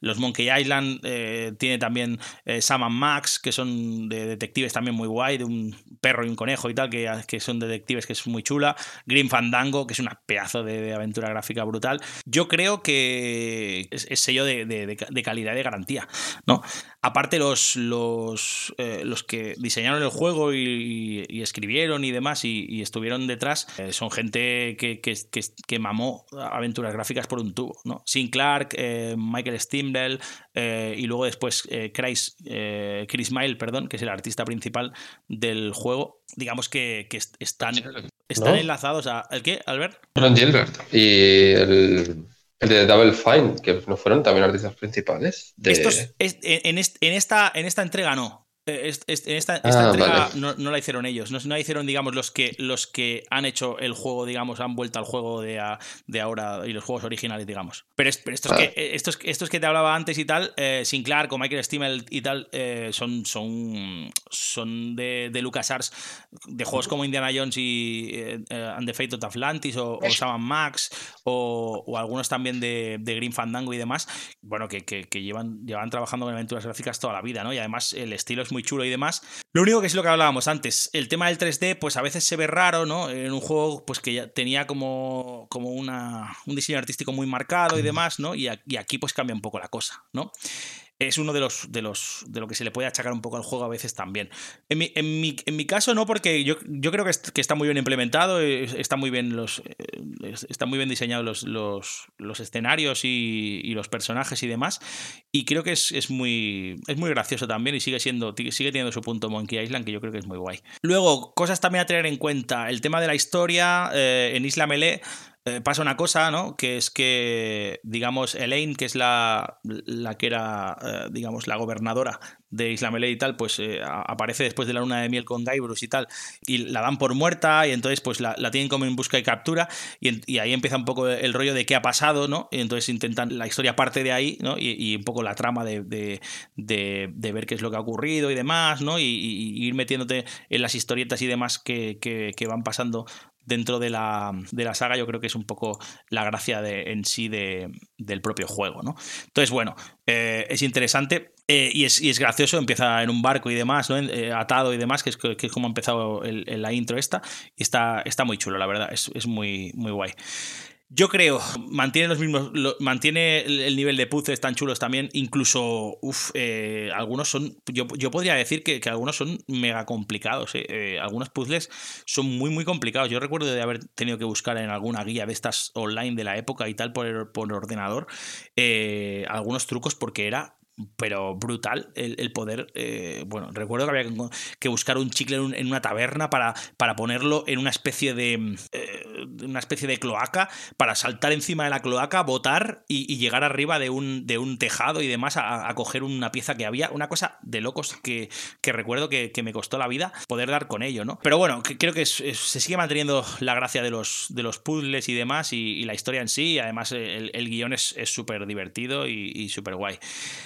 los Monkey Island, eh, tiene también Sam and Max, que son de detectives también muy guay, de un perro y un conejo y tal, que, que son detectives que es muy chula. Green Fandango, que es una pedazo de, aventura gráfica brutal. Yo creo que es, sello de- de calidad y de garantía, ¿no? Aparte los, los, eh, los que diseñaron el juego y, y escribieron y demás y, y estuvieron detrás eh, son gente que, que, que- que mamó aventuras gráficas por un tubo, ¿no? Sin Clark, eh, Michael eh, y luego después eh, Chris, eh, Chris Mile, perdón, que es el artista principal del juego. Digamos que, que est- están, están ¿No? enlazados a... ¿El qué, Albert? Ron Gilbert. Y el, el de Double Fine, que no fueron también artistas principales. De... Estos, es- en, en esta, en esta entrega no. Eh, est- est- En esta, esta Ah, entrega vale. no, no la hicieron ellos. No, no la hicieron, digamos, los que, los que han hecho el juego, digamos, han vuelto al juego de, a- de ahora y los juegos originales, digamos. Pero, es- pero estos, que, eh, estos, estos que te hablaba antes y tal, eh, Sinclair con Michael Stimmel y tal, eh, son, son, son de, de LucasArts, de juegos como Indiana Jones y eh, And the Fate of Atlantis o, o Sam and Max o, o algunos también de, de Green Fandango y demás, bueno, que, que- que llevan, llevan trabajando con aventuras gráficas toda la vida, ¿no? Y además el estilo es muy chulo y demás. Lo único que es lo que hablábamos antes, el tema del 3D, pues a veces se ve raro, ¿no? En un juego pues que ya tenía como, como una, un diseño artístico muy marcado y demás, ¿no? Y, a- y aquí pues cambia un poco la cosa, ¿no? Es uno de los, de los de lo que se le puede achacar un poco al juego a veces también. En mi, en mi, en mi caso no, porque yo, yo creo que, est- que está muy bien implementado, eh, está muy bien los eh, es- están muy bien diseñados los, los, los escenarios y, los personajes y demás. Y creo que es, es muy es muy gracioso también y sigue siendo sigue teniendo su punto Monkey Island que yo creo que es muy guay. Luego, cosas también a tener en cuenta, el tema de la historia eh, en Isla Melee eh, pasa una cosa, ¿no? Que es que, digamos, Elaine, que es la, la que era, eh, digamos, la gobernadora de Isla Melee y tal, pues eh, aparece después de la luna de miel con Guybrush y tal, y la dan por muerta, y entonces pues la, la tienen como en busca y captura, y, y ahí empieza un poco el rollo de qué ha pasado, ¿no? Y entonces intentan, la historia parte de ahí, ¿no? Y, y un poco la trama de, de- de- ver qué es lo que ha ocurrido y demás, ¿no? Y, y- ir metiéndote en las historietas y demás que- que van pasando dentro de la, de la saga, yo creo que es un poco la gracia de, en sí de- del propio juego, ¿no? Entonces, bueno, eh, es interesante eh, y, es, y es gracioso, empieza en un barco y demás, ¿no? Eh, atado y demás, que es, que es como ha empezado la intro esta, y está, está muy chulo, la verdad, es, es muy, muy guay. Yo creo, mantiene los mismos, mantiene el, el nivel de puzzles tan chulos también, incluso, uff, eh, algunos son, yo, yo podría decir que, que algunos son mega complicados, eh, eh, algunos puzzles son muy, muy complicados. Yo recuerdo de haber tenido que buscar en alguna guía de estas online de la época y tal por, por ordenador algunos trucos porque era pero brutal el, el poder. eh, bueno, recuerdo que había que, buscar un chicle en, un- en una taberna para, para ponerlo en una especie de. mm, eh, una especie de cloaca, para saltar encima de la cloaca, botar y, llegar arriba de un, de un tejado y demás a, a coger una pieza que había. Una cosa de locos que, que recuerdo que, que me costó la vida poder dar con ello, ¿no? Pero bueno, creo que se sigue manteniendo la gracia de los, de los puzzles y demás y, la historia en sí. además, el, el guion es súper divertido y, súper guay.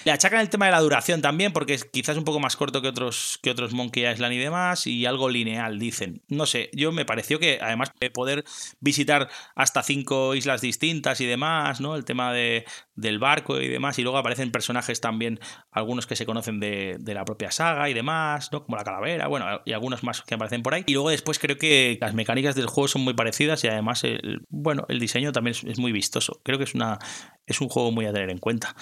Le achacan el tema de la duración también, porque es quizás un poco más corto que otros, que otros Monkey Island y demás, y algo lineal, dicen. No sé, yo me pareció que además de poder visitar hasta cinco islas distintas y demás, ¿no? El tema de, del barco y demás, y luego aparecen personajes también, algunos que se conocen de, de la propia saga y demás, ¿no? Como la calavera, bueno, y algunos más que aparecen por ahí. Y luego después creo que las mecánicas del juego son muy parecidas y además, el, bueno, el diseño también es muy vistoso. Creo que es una es un juego muy a tener en cuenta.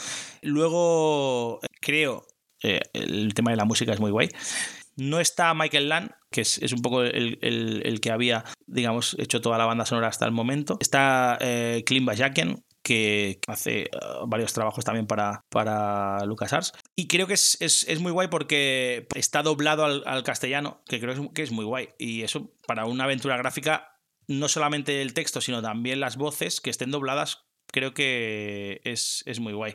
Luego, creo, eh, el tema de la música es muy guay. No está Michael Land, que es, es un poco el, el- que había, digamos, hecho toda la banda sonora hasta el momento. Está eh, Bajakian, que hace eh, varios trabajos también para, para LucasArts. Y creo que es, es- es muy guay porque está doblado al, castellano, que creo que es muy guay. Y eso, para una aventura gráfica, no solamente el texto, sino también las voces que estén dobladas, creo que es, es muy guay.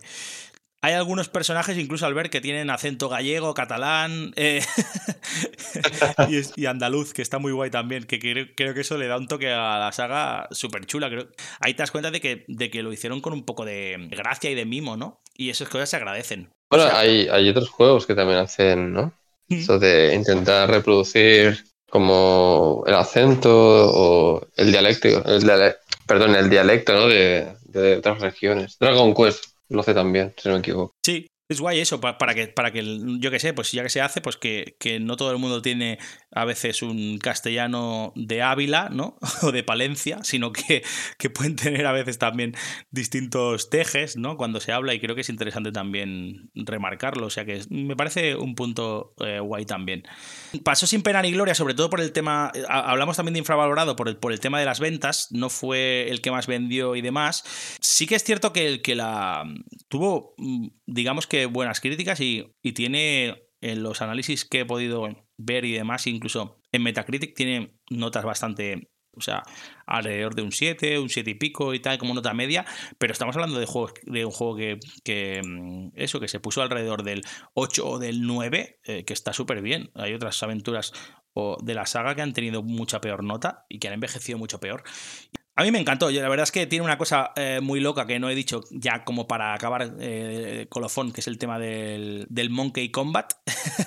Hay algunos personajes, incluso al ver, que tienen acento gallego, catalán eh, [laughs] y, es- y andaluz, que está muy guay también, que creo, creo que eso le da un toque a la saga súper chula. Creo. Ahí te das cuenta de que, de que lo hicieron con un poco de gracia y de mimo, ¿no? Y esas cosas se agradecen. Bueno, O sea, hay, hay otros juegos que también hacen, ¿no? Eso de intentar reproducir como el acento o el dialecto, el diale- perdón, el dialecto, ¿no? De, de otras regiones. Dragon Quest lo hace también, si no me equivoco. Sí, es guay eso, pa- para, que, para que, yo que sé, pues ya que se hace, pues que, que no todo el mundo tiene a veces un castellano de Ávila, ¿no? [laughs] O de Palencia, sino que, que pueden tener a veces también distintos tejes, ¿no? Cuando se habla y creo que es interesante también remarcarlo, o sea que me parece un punto eh, guay también. Pasó sin pena ni gloria, sobre todo por el tema, eh, ha- hablamos también de infravalorado por el, por el tema de las ventas, no fue el que más vendió y demás. Sí que es cierto que, el que la tuvo, mm, digamos que buenas críticas y, y tiene en los análisis que he podido ver y demás, incluso en Metacritic tiene notas bastante, o sea, alrededor de un 7, un 7 y pico y tal, como nota media, pero estamos hablando de, juegos, de un juego que, que, mm, eso, que se puso alrededor del 8 o del 9, eh, que está súper bien. Hay otras aventuras o de la saga que han tenido mucha peor nota y que han envejecido mucho peor. A mí me encantó, la verdad es que tiene una cosa eh, muy loca que no he dicho ya como para acabar eh, colofón, que es el tema del, del Monkey Combat,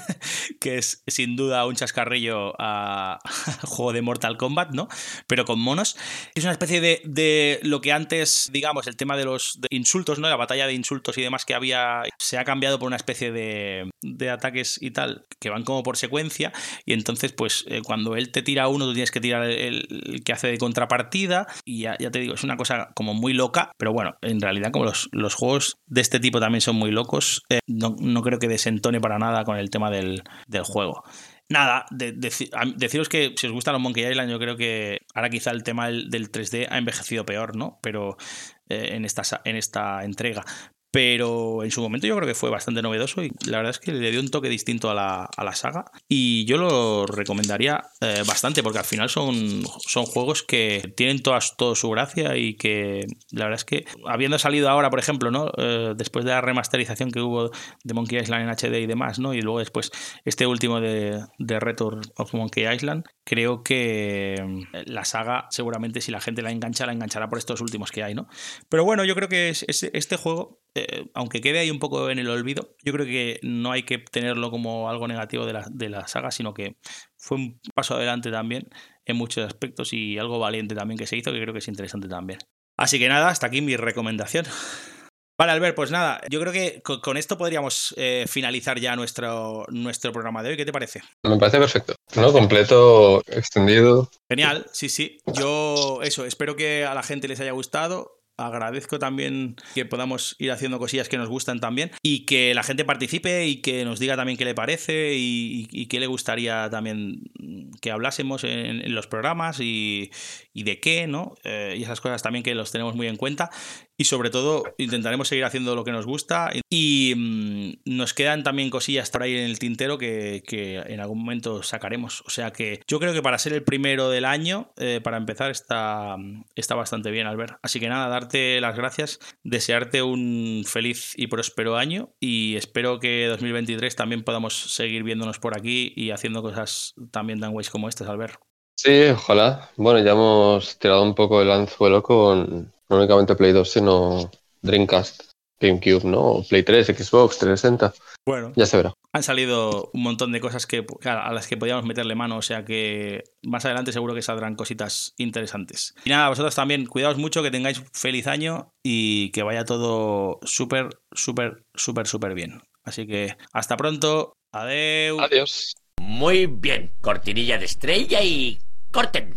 [laughs] que es sin duda un chascarrillo a, [laughs] juego de Mortal Kombat, ¿no? Pero con monos. Es una especie de, de lo que antes, digamos, el tema de los insultos, ¿no? La batalla de insultos y demás que había, se ha cambiado por una especie de, de ataques y tal, que van como por secuencia, y entonces, pues, eh, cuando él te tira uno, tú tienes que tirar el que hace de contrapartida, y ya, te digo, es una cosa como muy loca, pero bueno, en realidad como los, los juegos de este tipo también son muy locos, eh, no, no creo que desentone para nada con el tema del, del juego. Nada, deciros que si os gustan los Monkey Island, yo creo que ahora quizá el tema del, del 3D ha envejecido peor, ¿no? Pero eh, en, esta, en esta entrega. Pero en su momento yo creo que fue bastante novedoso y la verdad es que le dio un toque distinto a la, a la saga y yo lo recomendaría eh, bastante porque al final son, son juegos que tienen todas, todo su gracia y que la verdad es que habiendo salido ahora, por ejemplo, ¿no? Eh, después de la remasterización que hubo de Monkey Island en HD y demás, ¿no? y luego después este último de, de Return of Monkey Island, creo que eh, la saga seguramente si la gente la engancha, la enganchará por estos últimos que hay, ¿no? Pero bueno, yo creo que es- este juego, eh, aunque quede ahí un poco en el olvido, yo creo que no hay que tenerlo como algo negativo de la, de la saga, sino que fue un paso adelante también en muchos aspectos y algo valiente también que se hizo, que creo que es interesante también. Así que nada, hasta aquí mi recomendación. [laughs] Vale, Albert, pues nada, yo creo que co- con esto podríamos eh, finalizar ya nuestro, nuestro programa de hoy. ¿Qué te parece? Me parece perfecto. ¿No? Completo, extendido. Genial, sí, sí. Yo, eso, espero que a la gente les haya gustado. Agradezco también que podamos ir haciendo cosillas que nos gustan también y que la gente participe y que nos diga también qué le parece y, qué le gustaría también que hablásemos en, los programas y, y de qué, ¿no? Eh, y esas cosas también que los tenemos muy en cuenta. Y sobre todo, intentaremos seguir haciendo lo que nos gusta. Y mm, nos quedan también cosillas por ahí en el tintero que, en algún momento sacaremos. O sea que yo creo que para ser el primero del año, eh, para empezar, está, está bastante bien, Albert. Así que nada, darte las gracias, desearte un feliz y próspero año. Y espero que 2023 también podamos seguir viéndonos por aquí y haciendo cosas también tan guays como estas, Albert. Sí, ojalá. Bueno, ya hemos tirado un poco el anzuelo con no únicamente Play 2, sino Dreamcast, GameCube, ¿no? Play 3, Xbox 360. Bueno, Ya se verá. han salido un montón de cosas que, a las que podíamos meterle mano, o sea que más adelante seguro que saldrán cositas interesantes. Y nada, vosotros también, cuidaos mucho, que tengáis feliz año y que vaya todo súper, súper, súper, súper bien. Así que hasta pronto, adeu. Adiós. Muy bien, cortinilla de estrella y corten.